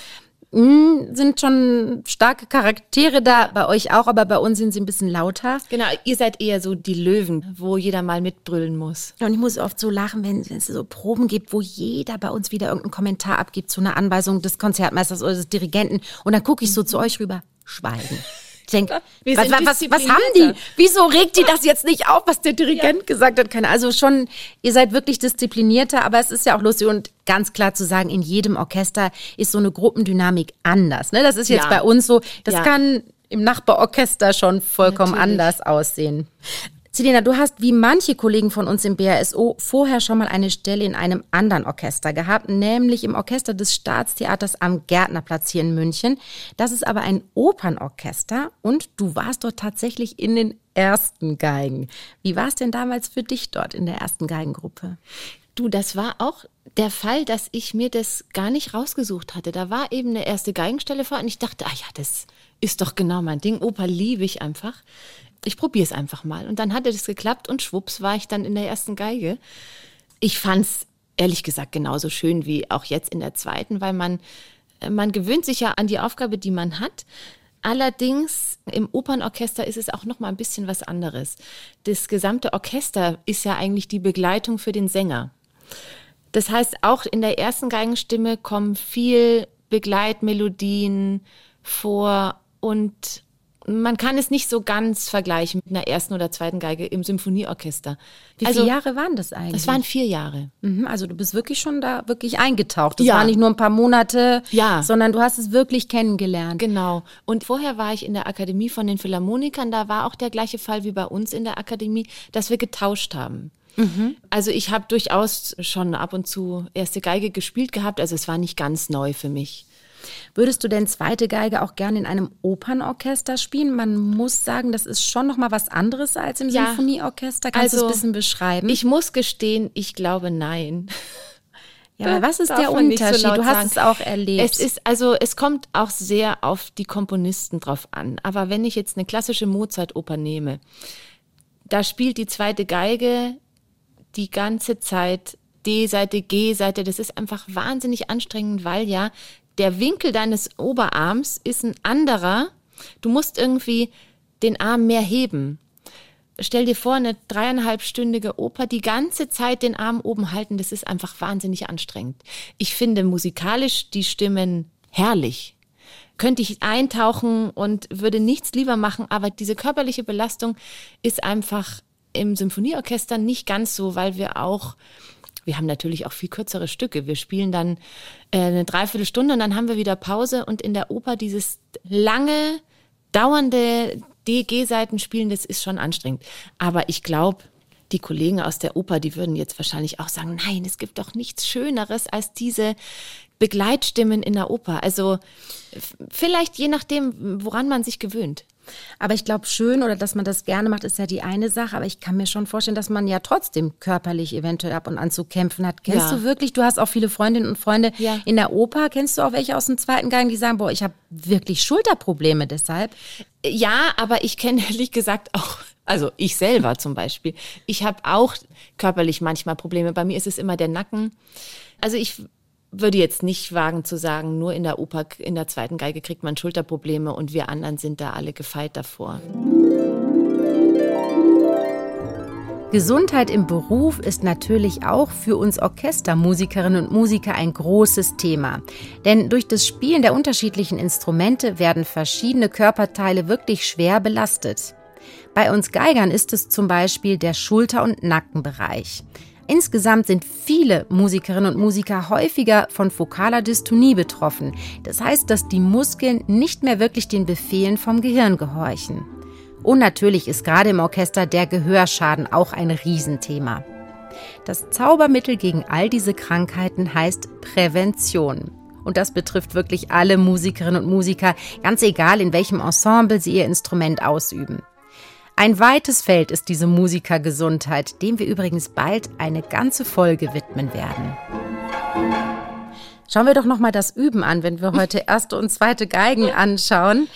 Hm, sind schon starke Charaktere da, bei euch auch, aber bei uns sind sie ein bisschen lauter. Genau, ihr seid eher so die Löwen, wo jeder mal mitbrüllen muss. Und ich muss oft so lachen, wenn, wenn es so Proben gibt, wo jeder bei uns wieder irgendeinen Kommentar abgibt zu einer Anweisung des Konzertmeisters oder des Dirigenten. Und dann gucke ich so zu euch rüber, schweigen. Ich denke, was, was, was, haben die? Wieso regt die das jetzt nicht auf, was der Dirigent gesagt hat? Keine, also schon, ihr seid wirklich disziplinierter, aber es ist ja auch lustig und ganz klar zu sagen, in jedem Orchester ist so eine Gruppendynamik anders. Ne? Das ist jetzt Ja. bei uns so, das Ja. kann im Nachbarorchester schon vollkommen Natürlich. anders aussehen. Selina, du hast wie manche Kollegen von uns im BRSO vorher schon mal eine Stelle in einem anderen Orchester gehabt, nämlich im Orchester des Staatstheaters am Gärtnerplatz hier in München. Das ist aber ein Opernorchester und du warst dort tatsächlich in den ersten Geigen. Wie war es denn damals für dich dort in der ersten Geigengruppe? Du, das war auch der Fall, dass ich mir das gar nicht rausgesucht hatte. Da war eben eine erste Geigenstelle vor und ich dachte, ah ja, das ist doch genau mein Ding. Oper liebe ich einfach. Ich probiere es einfach mal. Und dann hatte das geklappt und schwupps war ich dann in der ersten Geige. Ich fand's ehrlich gesagt genauso schön wie auch jetzt in der zweiten, weil man, äh, man gewöhnt sich ja an die Aufgabe, die man hat. Allerdings im Opernorchester ist es auch noch mal ein bisschen was anderes. Das gesamte Orchester ist ja eigentlich die Begleitung für den Sänger. Das heißt, auch in der ersten Geigenstimme kommen viel Begleitmelodien vor und man kann es nicht so ganz vergleichen mit einer ersten oder zweiten Geige im Symphonieorchester. Wie also, viele Jahre waren das eigentlich? Das waren vier Jahre. Mhm, also du bist wirklich schon da wirklich eingetaucht. Das Ja. waren nicht nur ein paar Monate, Ja. sondern du hast es wirklich kennengelernt. Genau. Und vorher war ich in der Akademie von den Philharmonikern. Da war auch der gleiche Fall wie bei uns in der Akademie, dass wir getauscht haben. Also ich habe durchaus schon ab und zu erste Geige gespielt gehabt. Also es war nicht ganz neu für mich. Würdest du denn zweite Geige auch gerne in einem Opernorchester spielen? Man muss sagen, das ist schon noch mal was anderes als im Ja. Symphonieorchester. Kannst du Also, es ein bisschen beschreiben? Ich muss gestehen, ich glaube nein. ja, aber was ist der so Unterschied? laut du hast sagen. es auch erlebt. Es ist also, es kommt auch sehr auf die Komponisten drauf an. Aber wenn ich jetzt eine klassische Mozart-Oper nehme, da spielt die zweite Geige die ganze Zeit D-Seite, G-Seite. Das ist einfach wahnsinnig anstrengend, weil ja der Winkel deines Oberarms ist ein anderer. Du musst irgendwie den Arm mehr heben. Stell dir vor, eine dreieinhalbstündige Oper, die ganze Zeit den Arm oben halten, das ist einfach wahnsinnig anstrengend. Ich finde musikalisch die Stimmen herrlich. Könnte ich eintauchen und würde nichts lieber machen, aber diese körperliche Belastung ist einfach im Symphonieorchester nicht ganz so, weil wir auch wir haben natürlich auch viel kürzere Stücke. Wir spielen dann äh, eine Dreiviertelstunde und dann haben wir wieder Pause und in der Oper dieses lange, dauernde DG-Seiten spielen, das ist schon anstrengend. Aber ich glaube, die Kollegen aus der Oper, die würden jetzt wahrscheinlich auch sagen, nein, es gibt doch nichts Schöneres als diese Begleitstimmen in der Oper. Also vielleicht je nachdem, woran man sich gewöhnt. Aber ich glaube, schön oder dass man das gerne macht, ist ja die eine Sache. Aber ich kann mir schon vorstellen, dass man ja trotzdem körperlich eventuell ab und an zu kämpfen hat. Kennst Ja. du wirklich, du hast auch viele Freundinnen und Freunde Ja. in der Oper. Kennst du auch welche aus dem zweiten Gang, die sagen, boah, ich habe wirklich Schulterprobleme deshalb? Ja, aber ich kenne ehrlich gesagt auch, also ich selber zum Beispiel, ich habe auch körperlich manchmal Probleme. Bei mir ist es immer der Nacken. Also ich würde jetzt nicht wagen zu sagen, nur in der Oper, in der zweiten Geige kriegt man Schulterprobleme und wir anderen sind da alle gefeit davor. Gesundheit im Beruf ist natürlich auch für uns Orchestermusikerinnen und Musiker ein großes Thema. Denn durch das Spielen der unterschiedlichen Instrumente werden verschiedene Körperteile wirklich schwer belastet. Bei uns Geigern ist es zum Beispiel der Schulter- und Nackenbereich. Insgesamt sind viele Musikerinnen und Musiker häufiger von fokaler Dystonie betroffen. Das heißt, dass die Muskeln nicht mehr wirklich den Befehlen vom Gehirn gehorchen. Und natürlich ist gerade im Orchester der Gehörschaden auch ein Riesenthema. Das Zaubermittel gegen all diese Krankheiten heißt Prävention. Und das betrifft wirklich alle Musikerinnen und Musiker, ganz egal in welchem Ensemble sie ihr Instrument ausüben. Ein weites Feld ist diese Musikergesundheit, dem wir übrigens bald eine ganze Folge widmen werden. Schauen wir doch noch mal das Üben an, wenn wir heute erste und zweite Geigen anschauen.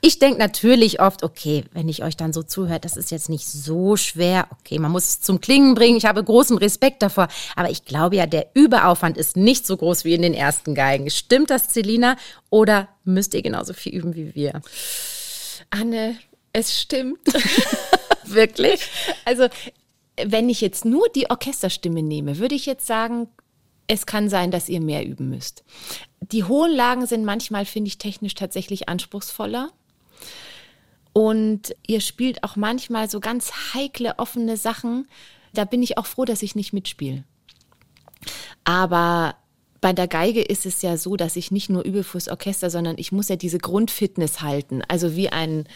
Ich denke natürlich oft, okay, wenn ich euch dann so zuhört, das ist jetzt nicht so schwer. Okay, man muss es zum Klingen bringen. Ich habe großen Respekt davor. Aber ich glaube ja, der Überaufwand ist nicht so groß wie in den ersten Geigen. Stimmt das, Celina? Oder müsst ihr genauso viel üben wie wir? Anne, es stimmt. Wirklich? Also, wenn ich jetzt nur die Orchesterstimme nehme, würde ich jetzt sagen, es kann sein, dass ihr mehr üben müsst. Die hohen Lagen sind manchmal, finde ich, technisch tatsächlich anspruchsvoller. Und ihr spielt auch manchmal so ganz heikle, offene Sachen. Da bin ich auch froh, dass ich nicht mitspiele. Aber bei der Geige ist es ja so, dass ich nicht nur übe fürs Orchester, sondern ich muss ja diese Grundfitness halten. Also wie ein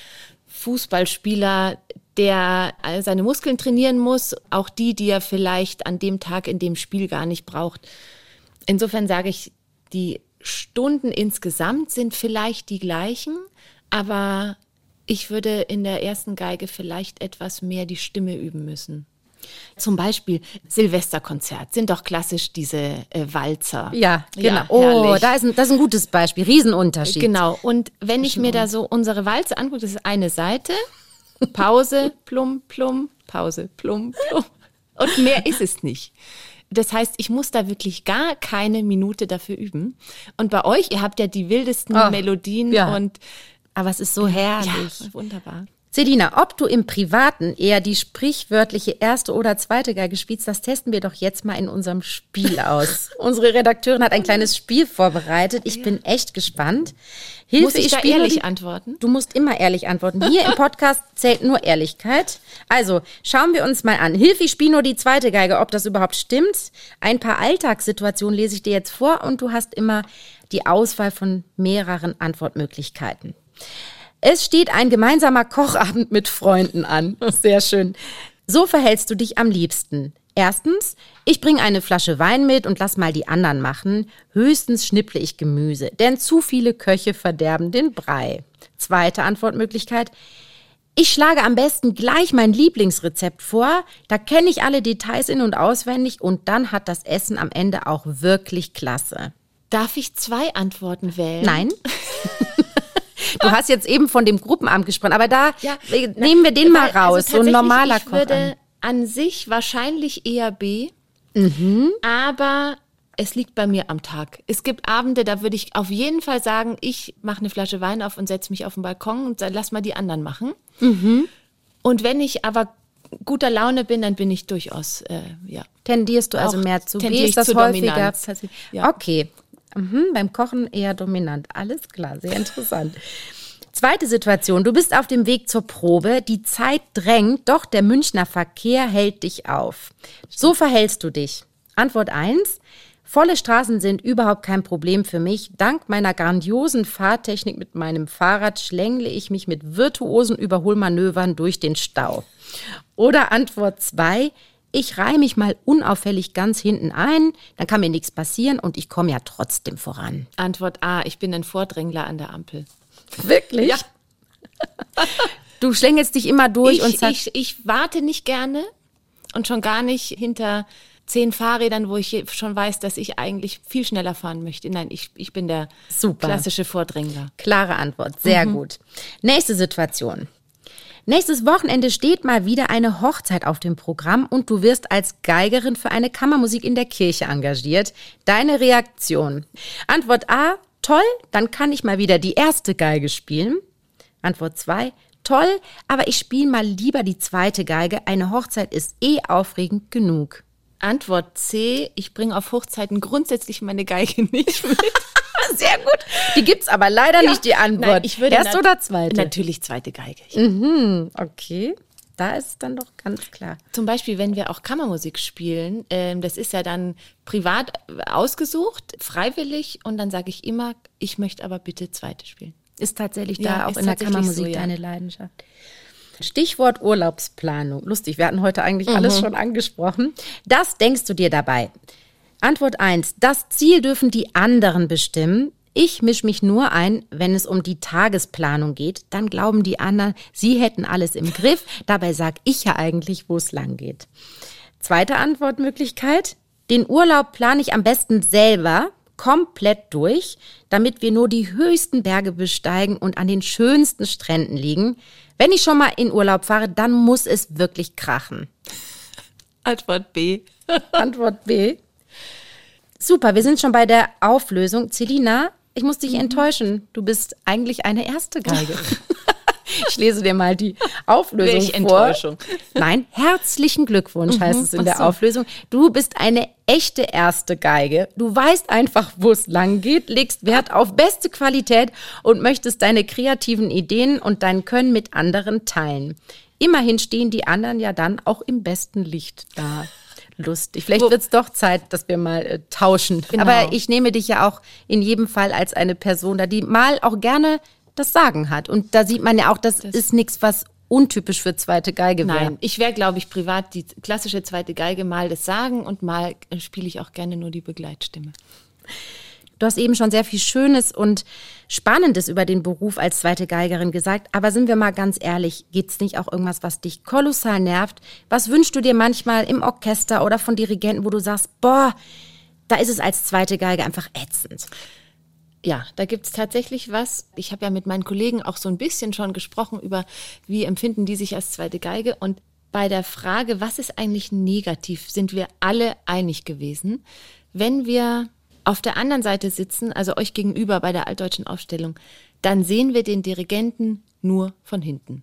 Fußballspieler, der seine Muskeln trainieren muss, auch die, die er vielleicht an dem Tag in dem Spiel gar nicht braucht. Insofern sage ich, die Stunden insgesamt sind vielleicht die gleichen, aber ich würde in der ersten Geige vielleicht etwas mehr die Stimme üben müssen. Zum Beispiel Silvesterkonzert sind doch klassisch diese äh, Walzer. Ja, genau. Ja, oh, da ist ein, das ist ein gutes Beispiel. Riesenunterschied. Genau. Und wenn ich mir da so unsere Walze angucke, das ist eine Seite, Pause, plum, plum, Pause, plum, plum. Und mehr ist es nicht. Das heißt, ich muss da wirklich gar keine Minute dafür üben. Und bei euch, ihr habt ja die wildesten oh, Melodien ja. und aber es ist so herrlich. Ja, wunderbar. Selina, ob du im Privaten eher die sprichwörtliche erste oder zweite Geige spielst, das testen wir doch jetzt mal in unserem Spiel aus. Unsere Redakteurin hat ein kleines Spiel vorbereitet. Ich bin echt gespannt. Hilfe, Muss ich, ich da ehrlich die, antworten? Du musst immer ehrlich antworten. Hier im Podcast zählt nur Ehrlichkeit. Also, schauen wir uns mal an. Hilfe, ich spiele nur die zweite Geige, ob das überhaupt stimmt. Ein paar Alltagssituationen lese ich dir jetzt vor und du hast immer die Auswahl von mehreren Antwortmöglichkeiten. Es steht ein gemeinsamer Kochabend mit Freunden an. Sehr schön. So verhältst du dich am liebsten. Erstens, ich bringe eine Flasche Wein mit und lass mal die anderen machen. Höchstens schnipple ich Gemüse, denn zu viele Köche verderben den Brei. Zweite Antwortmöglichkeit, ich schlage am besten gleich mein Lieblingsrezept vor, da kenne ich alle Details in und auswendig und dann hat das Essen am Ende auch wirklich klasse. Darf ich zwei Antworten wählen? Nein. Du hast jetzt eben von dem Gruppenamt gesprochen, aber da ja, nehmen wir den mal raus, also so ein normaler Ich würde an sich wahrscheinlich eher B, mhm. aber es liegt bei mir am Tag. Es gibt Abende, da würde ich auf jeden Fall sagen, ich mache eine Flasche Wein auf und setze mich auf den Balkon und lass mal die anderen machen. Mhm. Und wenn ich aber guter Laune bin, dann bin ich durchaus, äh, ja. Tendierst du also mehr zu B? Ist das häufiger? Ja. Okay, Mhm, beim Kochen eher dominant. Alles klar, sehr interessant. Zweite Situation. Du bist auf dem Weg zur Probe. Die Zeit drängt, doch der Münchner Verkehr hält dich auf. So verhältst du dich. Antwort 1. Volle Straßen sind überhaupt kein Problem für mich. Dank meiner grandiosen Fahrtechnik mit meinem Fahrrad schlängle ich mich mit virtuosen Überholmanövern durch den Stau. Oder Antwort 2 ich reihe mich mal unauffällig ganz hinten ein, dann kann mir nichts passieren und ich komme ja trotzdem voran. Antwort A, ich bin ein Vordrängler an der Ampel. Wirklich? Ja. Du schlängelst dich immer durch ich, und sagst. Ich, ich warte nicht gerne und schon gar nicht hinter zehn Fahrrädern, wo ich schon weiß, dass ich eigentlich viel schneller fahren möchte. Nein, ich, ich bin der Super. klassische Vordrängler. Klare Antwort, sehr mhm. gut. Nächste Situation. Nächstes Wochenende steht mal wieder eine Hochzeit auf dem Programm und du wirst als Geigerin für eine Kammermusik in der Kirche engagiert. Deine Reaktion? Antwort A, toll, dann kann ich mal wieder die erste Geige spielen. Antwort 2, toll, aber ich spiele mal lieber die zweite Geige. Eine Hochzeit ist eh aufregend genug. Antwort C, ich bringe auf Hochzeiten grundsätzlich meine Geige nicht mit. Sehr gut. Die gibt es aber leider ja. nicht, die Antwort. Nein, ich würde Erste oder zweite? Natürlich zweite Geige. Mhm, okay. Da ist es dann doch ganz klar. Zum Beispiel, wenn wir auch Kammermusik spielen, ähm, das ist ja dann privat ausgesucht, freiwillig und dann sage ich immer, ich möchte aber bitte zweite spielen. Ist tatsächlich da ja, auch in der Kammermusik so, ja. deine Leidenschaft. Stichwort Urlaubsplanung. Lustig, wir hatten heute eigentlich mhm. alles schon angesprochen. Das denkst du dir dabei? Antwort 1. Das Ziel dürfen die anderen bestimmen. Ich mische mich nur ein, wenn es um die Tagesplanung geht. Dann glauben die anderen, sie hätten alles im Griff. Dabei sage ich ja eigentlich, wo es lang geht. Zweite Antwortmöglichkeit. Den Urlaub plane ich am besten selber komplett durch, damit wir nur die höchsten Berge besteigen und an den schönsten Stränden liegen. Wenn ich schon mal in Urlaub fahre, dann muss es wirklich krachen. Antwort B. Antwort B. Super, wir sind schon bei der Auflösung. Celina, ich muss dich mhm. enttäuschen. Du bist eigentlich eine erste Geige. Ich lese dir mal die Auflösung Welch vor. Enttäuschung. Nein, herzlichen Glückwunsch mhm, heißt es in der so. Auflösung. Du bist eine echte erste Geige. Du weißt einfach, wo es lang geht, legst Wert auf beste Qualität und möchtest deine kreativen Ideen und dein Können mit anderen teilen. Immerhin stehen die anderen ja dann auch im besten Licht da lustig. Vielleicht wird es doch Zeit, dass wir mal äh, tauschen. Genau. Aber ich nehme dich ja auch in jedem Fall als eine Person da, die mal auch gerne das Sagen hat. Und da sieht man ja auch, das, das ist nichts, was untypisch für zweite Geige wäre. Nein, ich wäre, glaube ich, privat die klassische zweite Geige, mal das Sagen und mal äh, spiele ich auch gerne nur die Begleitstimme. Du hast eben schon sehr viel Schönes und Spannendes über den Beruf als zweite Geigerin gesagt. Aber sind wir mal ganz ehrlich, gibt es nicht auch irgendwas, was dich kolossal nervt? Was wünschst du dir manchmal im Orchester oder von Dirigenten, wo du sagst, boah, da ist es als zweite Geige einfach ätzend? Ja, da gibt's tatsächlich was. Ich habe ja mit meinen Kollegen auch so ein bisschen schon gesprochen über, wie empfinden die sich als zweite Geige. Und bei der Frage, was ist eigentlich negativ, sind wir alle einig gewesen. Wenn wir auf der anderen Seite sitzen, also euch gegenüber bei der altdeutschen Aufstellung, dann sehen wir den Dirigenten nur von hinten.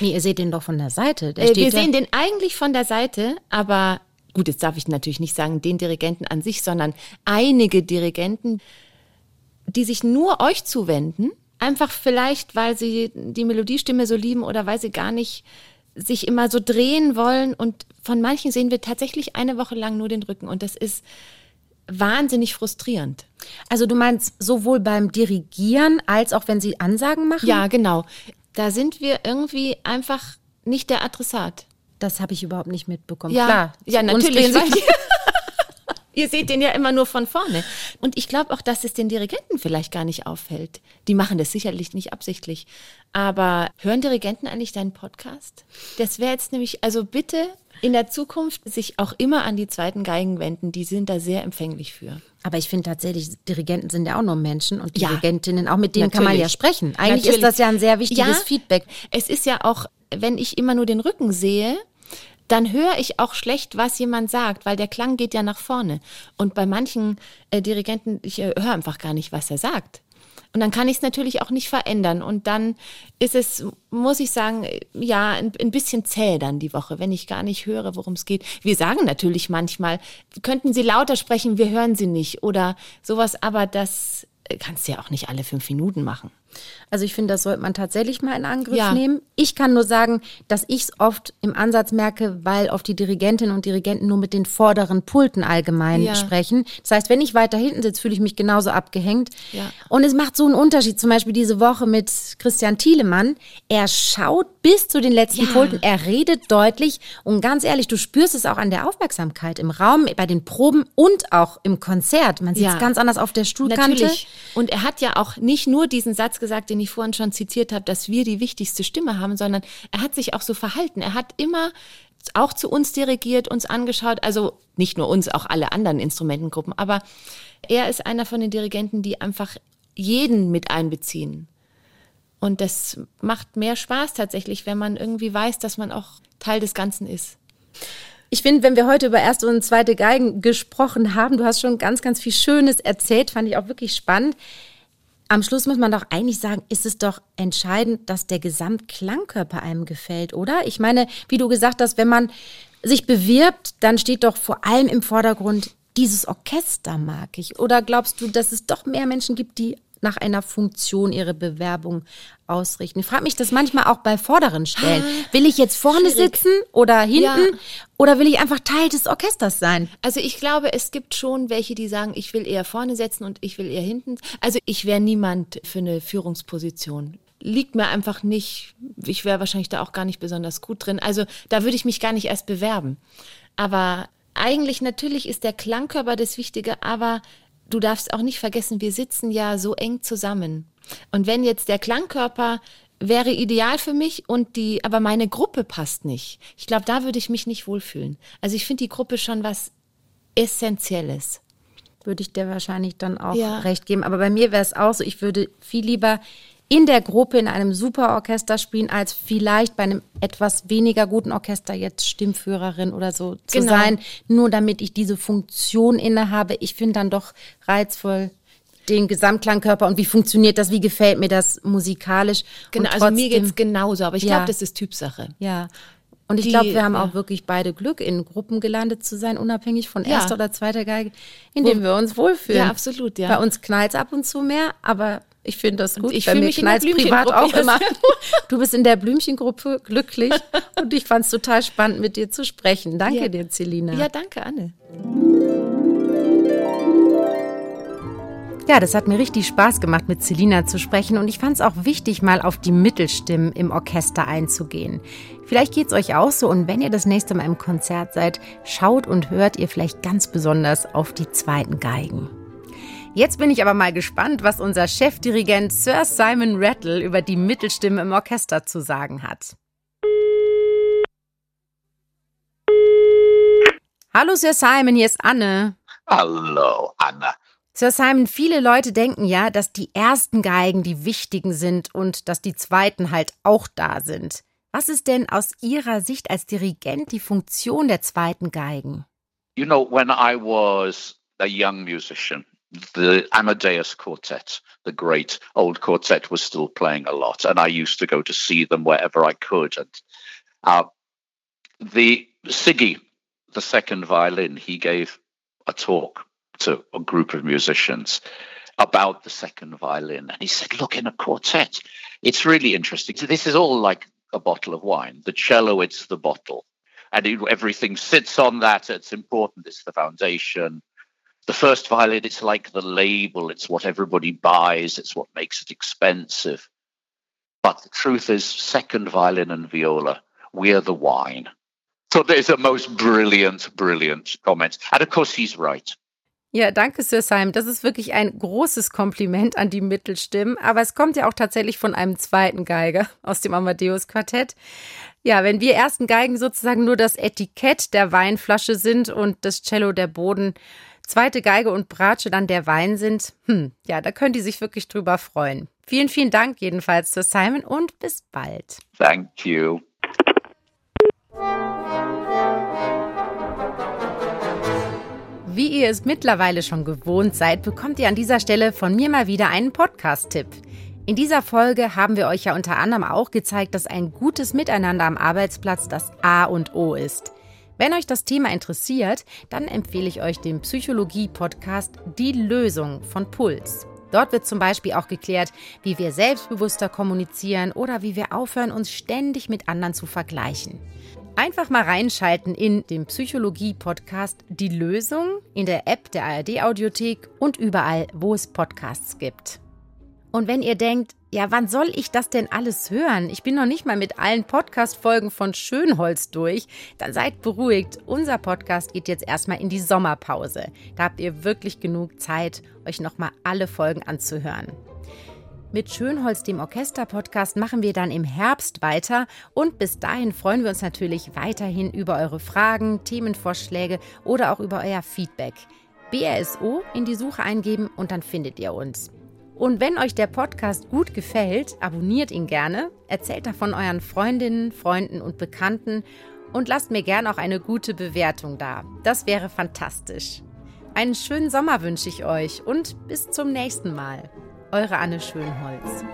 Nee, ihr seht den doch von der Seite. Der äh, wir sehen den eigentlich von der Seite, aber gut, jetzt darf ich natürlich nicht sagen den Dirigenten an sich, sondern einige Dirigenten, die sich nur euch zuwenden, einfach vielleicht, weil sie die Melodiestimme so lieben oder weil sie gar nicht sich immer so drehen wollen. Und von manchen sehen wir tatsächlich eine Woche lang nur den Rücken. Und das ist wahnsinnig frustrierend. Also du meinst sowohl beim Dirigieren als auch wenn sie Ansagen machen? Ja, genau. Da sind wir irgendwie einfach nicht der Adressat. Das habe ich überhaupt nicht mitbekommen. Ja, Klar, ja natürlich. Ihr seht den ja immer nur von vorne. Und ich glaube auch, dass es den Dirigenten vielleicht gar nicht auffällt. Die machen das sicherlich nicht absichtlich. Aber hören Dirigenten eigentlich deinen Podcast? Das wäre jetzt nämlich, also bitte in der Zukunft sich auch immer an die zweiten Geigen wenden. Die sind da sehr empfänglich für. Aber ich finde tatsächlich, Dirigenten sind ja auch nur Menschen und Dirigentinnen, auch mit denen Natürlich. kann man ja sprechen. Eigentlich Natürlich. ist das ja ein sehr wichtiges ja, Feedback. Es ist ja auch, wenn ich immer nur den Rücken sehe, dann höre ich auch schlecht, was jemand sagt, weil der Klang geht ja nach vorne. Und bei manchen äh, Dirigenten, ich äh, höre einfach gar nicht, was er sagt. Und dann kann ich es natürlich auch nicht verändern. Und dann ist es, muss ich sagen, ja, ein, ein bisschen zäh dann die Woche, wenn ich gar nicht höre, worum es geht. Wir sagen natürlich manchmal, könnten Sie lauter sprechen, wir hören Sie nicht oder sowas, aber das kannst du ja auch nicht alle fünf Minuten machen. Also ich finde, das sollte man tatsächlich mal in Angriff ja. nehmen. Ich kann nur sagen, dass ich es oft im Ansatz merke, weil oft die Dirigentinnen und Dirigenten nur mit den vorderen Pulten allgemein ja. sprechen. Das heißt, wenn ich weiter hinten sitze, fühle ich mich genauso abgehängt. Ja. Und es macht so einen Unterschied. Zum Beispiel diese Woche mit Christian Thielemann. Er schaut bis zu den letzten Pulten. Er redet deutlich. Und ganz ehrlich, du spürst es auch an der Aufmerksamkeit im Raum, bei den Proben und auch im Konzert. Man sieht es ganz anders auf der Stuhlkante. Natürlich. Und er hat ja auch nicht nur diesen Satz gesagt, den ich vorhin schon zitiert habe, dass wir die wichtigste Stimme haben, sondern er hat sich auch so verhalten. Er hat immer auch zu uns dirigiert, uns angeschaut, also nicht nur uns, auch alle anderen Instrumentengruppen, aber er ist einer von den Dirigenten, die einfach jeden mit einbeziehen. Und das macht mehr Spaß tatsächlich, wenn man irgendwie weiß, dass man auch Teil des Ganzen ist. Ich finde, wenn wir heute über erste und zweite Geigen gesprochen haben, du hast schon ganz, ganz viel Schönes erzählt, fand ich auch wirklich spannend. Am Schluss muss man doch eigentlich sagen, ist es doch entscheidend, dass der Gesamtklangkörper einem gefällt, oder? Ich meine, wie du gesagt hast, wenn man sich bewirbt, dann steht doch vor allem im Vordergrund, dieses Orchester mag ich. Oder glaubst du, dass es doch mehr Menschen gibt, die nach einer Funktion ihre Bewerbung ausrichten. Ich frage mich das manchmal auch bei vorderen Stellen. Ah, will ich jetzt vorne Schwierig. sitzen oder hinten ja. oder will ich einfach Teil des Orchesters sein? Also ich glaube, es gibt schon welche, die sagen, ich will eher vorne setzen und ich will eher hinten. Also ich wäre niemand für eine Führungsposition. liegt mir einfach nicht. Ich wäre wahrscheinlich da auch gar nicht besonders gut drin. Also da würde ich mich gar nicht erst bewerben. Aber eigentlich natürlich ist der Klangkörper das Wichtige, aber du darfst auch nicht vergessen, wir sitzen ja so eng zusammen. Und wenn jetzt der Klangkörper wäre ideal für mich und die, aber meine Gruppe passt nicht. Ich glaube, da würde ich mich nicht wohlfühlen. Also ich finde die Gruppe schon was Essentielles. Würde ich dir wahrscheinlich dann auch ja. recht geben. Aber bei mir wäre es auch so, ich würde viel lieber in der Gruppe in einem super Orchester spielen, als vielleicht bei einem etwas weniger guten Orchester jetzt Stimmführerin oder so zu genau. sein, nur damit ich diese Funktion innehabe. Ich finde dann doch reizvoll den Gesamtklangkörper und wie funktioniert das, wie gefällt mir das musikalisch. Genau, trotzdem, also mir geht es genauso, aber ich ja, glaube, das ist Typsache. Ja. Und ich glaube, wir haben ja. auch wirklich beide Glück, in Gruppen gelandet zu sein, unabhängig von erster ja. oder zweiter Geige, in denen wir uns wohlfühlen. Ja, absolut, ja. Bei uns knallt es ab und zu mehr, aber ich finde das gut. Und ich fühle mich knallt privat auch immer. Du bist in der Blümchengruppe glücklich und ich fand es total spannend, mit dir zu sprechen. Danke ja. dir, Celina. Ja, danke, Anne. Ja, das hat mir richtig Spaß gemacht, mit Celina zu sprechen und ich fand es auch wichtig, mal auf die Mittelstimmen im Orchester einzugehen. Vielleicht geht es euch auch so und wenn ihr das nächste Mal im Konzert seid, schaut und hört ihr vielleicht ganz besonders auf die zweiten Geigen. Jetzt bin ich aber mal gespannt, was unser Chefdirigent Sir Simon Rattle über die Mittelstimme im Orchester zu sagen hat. Hallo Sir Simon, hier ist Anne. Hallo Anne. Sir Simon, viele Leute denken ja, dass die ersten Geigen die wichtigen sind und dass die zweiten halt auch da sind. Was ist denn aus Ihrer Sicht als Dirigent die Funktion der zweiten Geigen? You know, when I was a young musician, the Amadeus Quartet, the great old quartet, was still playing a lot, and I used to go to see them wherever I could. And uh, the Siggy, the second violin, he gave a talk to a group of musicians about the second violin, and he said, "Look, in a quartet, it's really interesting. So this is all like a bottle of wine. The cello, it's the bottle." And it, everything sits on that. It's important. It's the foundation the first violin, it's like the label, it's what everybody buys, it's what makes it expensive. But the truth is, second violin and viola, we're the wine. So there's a most brilliant, brilliant comment. And of course, he's right. Ja, danke, Sir Simon. Das ist wirklich ein großes Kompliment an die Mittelstimmen. Aber es kommt ja auch tatsächlich von einem zweiten Geiger aus dem Amadeus-Quartett. Ja, wenn wir ersten Geigen sozusagen nur das Etikett der Weinflasche sind und das Cello der Boden, zweite Geige und Bratsche dann der Wein sind, hm, ja, da können die sich wirklich drüber freuen. Vielen, vielen Dank jedenfalls zu Simon und bis bald. Thank you. Wie ihr es mittlerweile schon gewohnt seid, bekommt ihr an dieser Stelle von mir mal wieder einen Podcast-Tipp. In dieser Folge haben wir euch ja unter anderem auch gezeigt, dass ein gutes Miteinander am Arbeitsplatz das A und O ist. Wenn euch das Thema interessiert, dann empfehle ich euch den Psychologie-Podcast Die Lösung von Puls. Dort wird zum Beispiel auch geklärt, wie wir selbstbewusster kommunizieren oder wie wir aufhören, uns ständig mit anderen zu vergleichen. Einfach mal reinschalten in den Psychologie-Podcast Die Lösung in der App der ARD-Audiothek und überall, wo es Podcasts gibt. Und wenn ihr denkt, ja, wann soll ich das denn alles hören? Ich bin noch nicht mal mit allen Podcast-Folgen von Schönholz durch. Dann seid beruhigt. Unser Podcast geht jetzt erstmal in die Sommerpause. Da habt ihr wirklich genug Zeit, euch nochmal alle Folgen anzuhören. Mit Schönholz, dem Orchester-Podcast, machen wir dann im Herbst weiter und bis dahin freuen wir uns natürlich weiterhin über eure Fragen, Themenvorschläge oder auch über euer Feedback. BRSO in die Suche eingeben und dann findet ihr uns. Und wenn euch der Podcast gut gefällt, abonniert ihn gerne, erzählt davon euren Freundinnen, Freunden und Bekannten und lasst mir gerne auch eine gute Bewertung da. Das wäre fantastisch. Einen schönen Sommer wünsche ich euch und bis zum nächsten Mal. Eure Anne Schönholz.